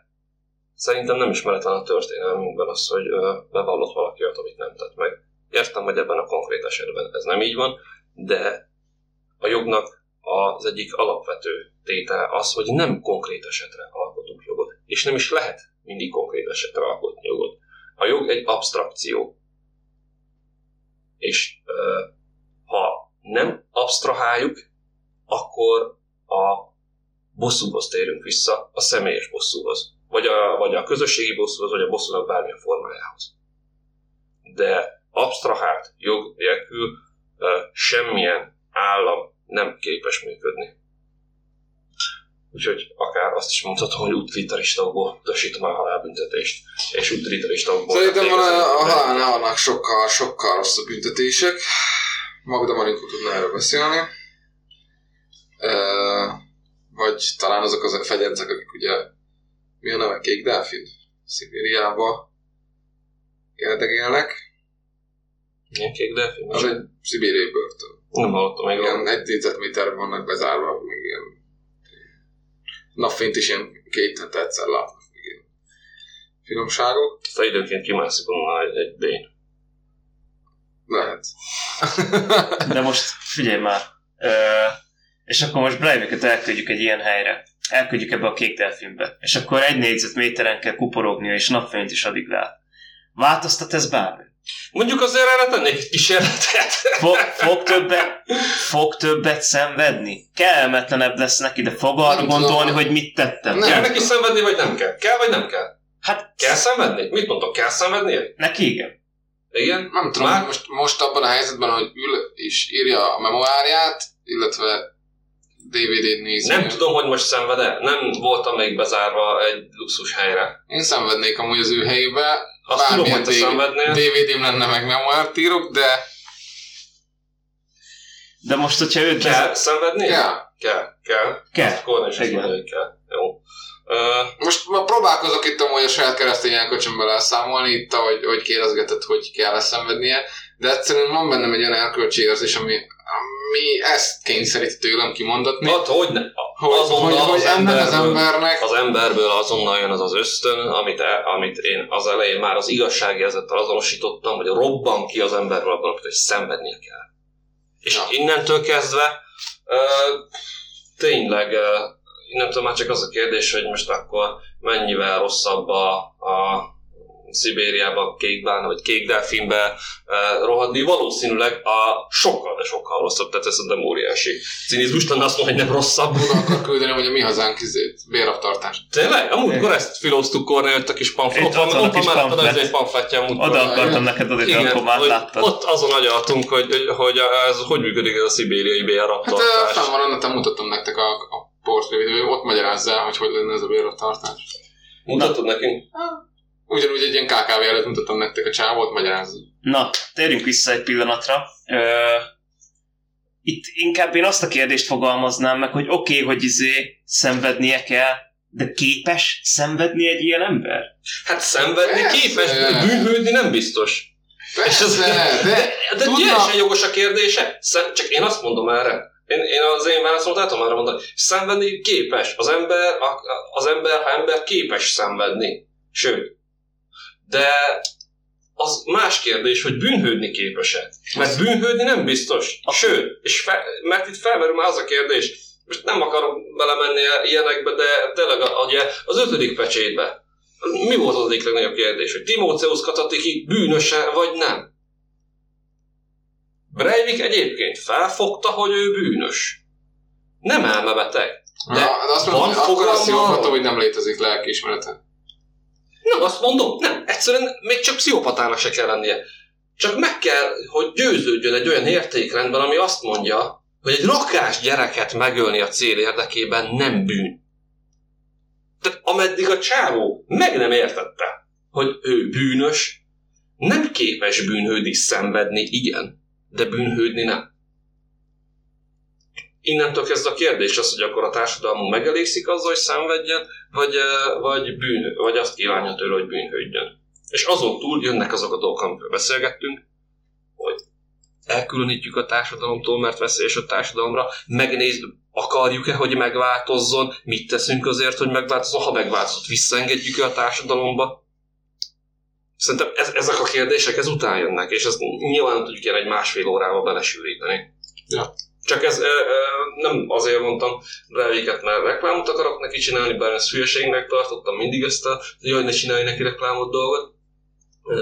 szerintem nem ismeretlen a történelmünkben az, hogy bevallott valaki olyat, amit nem tett meg. Értem, hogy ebben a konkrét esetben ez nem így van, de a jognak az egyik alapvető tétele az, hogy nem konkrét esetre alkotunk jogot, és nem is lehet mindig konkrét esetre alkotni jogot. A jog egy abstrakció. És ha nem abstraháljuk, akkor a bosszúhoz térünk vissza, a személyes bosszúhoz. Vagy a, vagy a közösségi bosszúhoz, vagy a bosszúnak bármilyen formájához. De abstrahált jog nélkül ö, semmilyen állam nem képes működni. Úgyhogy akár azt is mondhatom, hogy utilitarista okból utasítom a halálbüntetést, és utilitarista okból... Szerintem van a, halálnál vannak sokkal, sokkal rosszabb büntetések. Magda Marinkó tudna erről beszélni. Uh, vagy talán azok az a fegyencek, akik ugye mi a neve? Kék Delfin? Szibériába érdegélnek. Ilyen kék delfin? Az egy szibériai börtön. Nem hallottam még Igen, róla. egy négyzetméterben vannak bezárva, még ilyen napfényt is ilyen két hete egyszer látnak, még ilyen finomságok. Aztán időnként kimászik onnan egy, egy bén. Lehet. De most figyelj már. Ö, és akkor most Breiviket elküldjük egy ilyen helyre. Elküldjük ebbe a kék delfinbe. És akkor egy négyzetméteren kell kuporognia, és napfényt is addig lát. Változtat ez bármi? Mondjuk azért erre tennék egy kísérletet. Fog, fog, többet, fog többet szenvedni? Kellemetlenebb lesz neki, de fog arra Nem gondolni, tudom. hogy mit tettem. Nem. Kell neki szenvedni, vagy nem kell? Kell, vagy nem kell? Hát Kell szenvedni? Mit mondtok, kell szenvednie? neki igen. Igen? Nem tudom, Már- most, most abban a helyzetben, hogy ül és írja a memoárját, illetve DVD-t nézi. Nem tudom, hogy most szenved-e. Nem voltam még bezárva egy luxus helyre. Én szenvednék amúgy az ő helyébe. Azt tudom, hogy te szenvednél. DVD-m lenne, meg memoárt írok, de De most, hogyha őt Kell szenvedni? kell. Kell. Kell. Kell. Akkor is azt Igen. mondja, hogy kell. Jó. Most ma próbálkozok itt amúgy a saját keresztény elkocsomban elszámolni, itt ahogy, hogy kérdezgetett, hogy kell ezt szenvednie, de egyszerűen van bennem egy olyan erkölcsi érzés, ami, ami ezt kényszerít tőlem kimondatni, hát, hogy ne? hogy, azonnal hogy, hogy az ennek az emberből- embernek Az emberből azonnal jön az az ösztön, amit, e, amit én az elején már az igazságérzettel azonosítottam, hogy robban ki az emberből abban, hogy szenvednie kell. És Ja. innentől kezdve ö, tényleg ö, innentől már csak az a kérdés, hogy most akkor mennyivel rosszabb a, a Szibériába, kékbán, vagy kék delfinbe uh, rohadni, valószínűleg a sokkal, de sokkal rosszabb, tehát ez szerintem óriási cinizmus lenne azt mondani, hogy nem rosszabb. oda akar küldeni, hogy a mi hazánk izét, béraptartást. Tényleg? Amúgykor ezt filóztuk Kornél, jött a kis pamflet. Ott ott van, ott van kis mellett pamflet. az egy pamfletje. Oda akartam neked adni, akkor már láttad. ott azon agyaltunk, hogy, hogy, hogy ez hogy működik ez a szibériai Hát bélraptartás. uh, fenn van, annak mutattam nektek a, a portré ott magyarázza el, hogy hogy lenne ez a béraptartás. Mutatod nekünk? Ugyanúgy egy ilyen KKV előtt mutattam nektek a csávót, magyarázza. Na, térjünk vissza egy pillanatra. Ö, itt inkább én azt a kérdést fogalmaznám meg, hogy oké, okay, hogy izé szenvednie kell, de képes szenvedni egy ilyen ember? Hát szenvedni Persze. képes, de bűnhődni nem biztos. Persze, az- de, De, de tudna- teljesen jogos a kérdése. Szem, csak én azt mondom erre. Én, én az én válaszomat el tudom arra mondani. Szenvedni képes. Az ember, a, az ember, ha ember képes szenvedni. Sőt. De az más kérdés, hogy bűnhődni képes-e. Mert bűnhődni nem biztos. Sőt, és fe, mert itt felmerül már az a kérdés, most nem akarok belemenni ilyenekbe, de tényleg ugye, az ötödik pecsétbe. Mi volt az egyik legnagyobb kérdés? Hogy Timóceusz Katatiki bűnöse vagy nem? Breivik egyébként felfogta, hogy ő bűnös. Nem elmebeteg. de, de azt van mondom, hogy akkor azt hogy nem létezik lelkiismerete. Nem, azt mondom, nem. Egyszerűen még csak pszichopatának se kell lennie. Csak meg kell, hogy győződjön egy olyan értékrendben, ami azt mondja, hogy egy rakás gyereket megölni a cél érdekében nem bűn. Tehát ameddig a csávó meg nem értette, hogy ő bűnös, Nem képes bűnhődni, szenvedni, igen, de bűnhődni nem. Innentől kezd a kérdés az, hogy akkor a társadalmunk megelégszik azzal, hogy szenvedjen, vagy, vagy, bűn, vagy azt kívánja tőle, hogy bűnhődjön. És azon túl jönnek azok a dolgok, amikről beszélgettünk, hogy elkülönítjük a társadalomtól, mert veszélyes a társadalomra, megnéz, akarjuk-e, hogy megváltozzon, mit teszünk azért, hogy megváltozzon, ha megváltozott, visszaengedjük-e a társadalomba. Szerintem ez, ezek a kérdések ezután jönnek, és ezt nyilván tudjuk ilyen egy másfél órába belesűríteni. Ja. Csak ez e, e, nem azért mondtam Breiviket, mert reklámot akarok neki csinálni, bár ezt hülyeségnek tartottam mindig ezt a, hogy jaj, ne csinálj neki reklámot dolgot. E,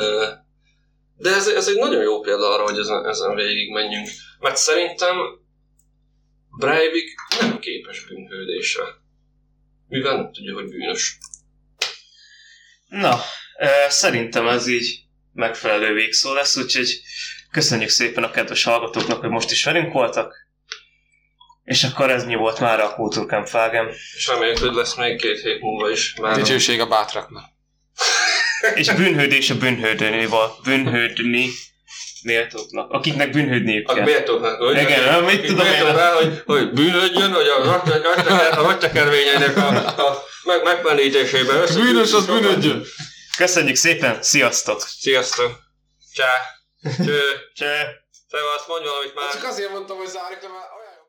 de ez, ez egy nagyon jó példa arra, hogy ezen, ezen végig menjünk. Mert szerintem Breivik nem képes bűnhődésre. Mivel nem tudja, hogy bűnös. Na, szerintem ez így megfelelő végszó lesz, úgyhogy köszönjük szépen a kedves hallgatóknak, hogy most is velünk voltak. És akkor ez mi volt már a Kultúrkám Fágem. És reméljük, hogy lesz még két hét múlva is. Már Dicsőség a bátraknak. És bűnhődés a bűnhődőnéval. Bűnhődni méltóknak. Akiknek bűnhődniük a kell. méltóknak, hogy Igen, mit tudom én. rá, hogy, hogy bűnödjön, hogy a rotteker- a a, a meg, megpenítésében. Bűnös az bűnödjön. Köszönjük szépen, sziasztok! Sziasztok! Csá! Cső! Cseh! Szevasz, mondj valamit már! Csak azért mondtam, hogy zárjuk olyan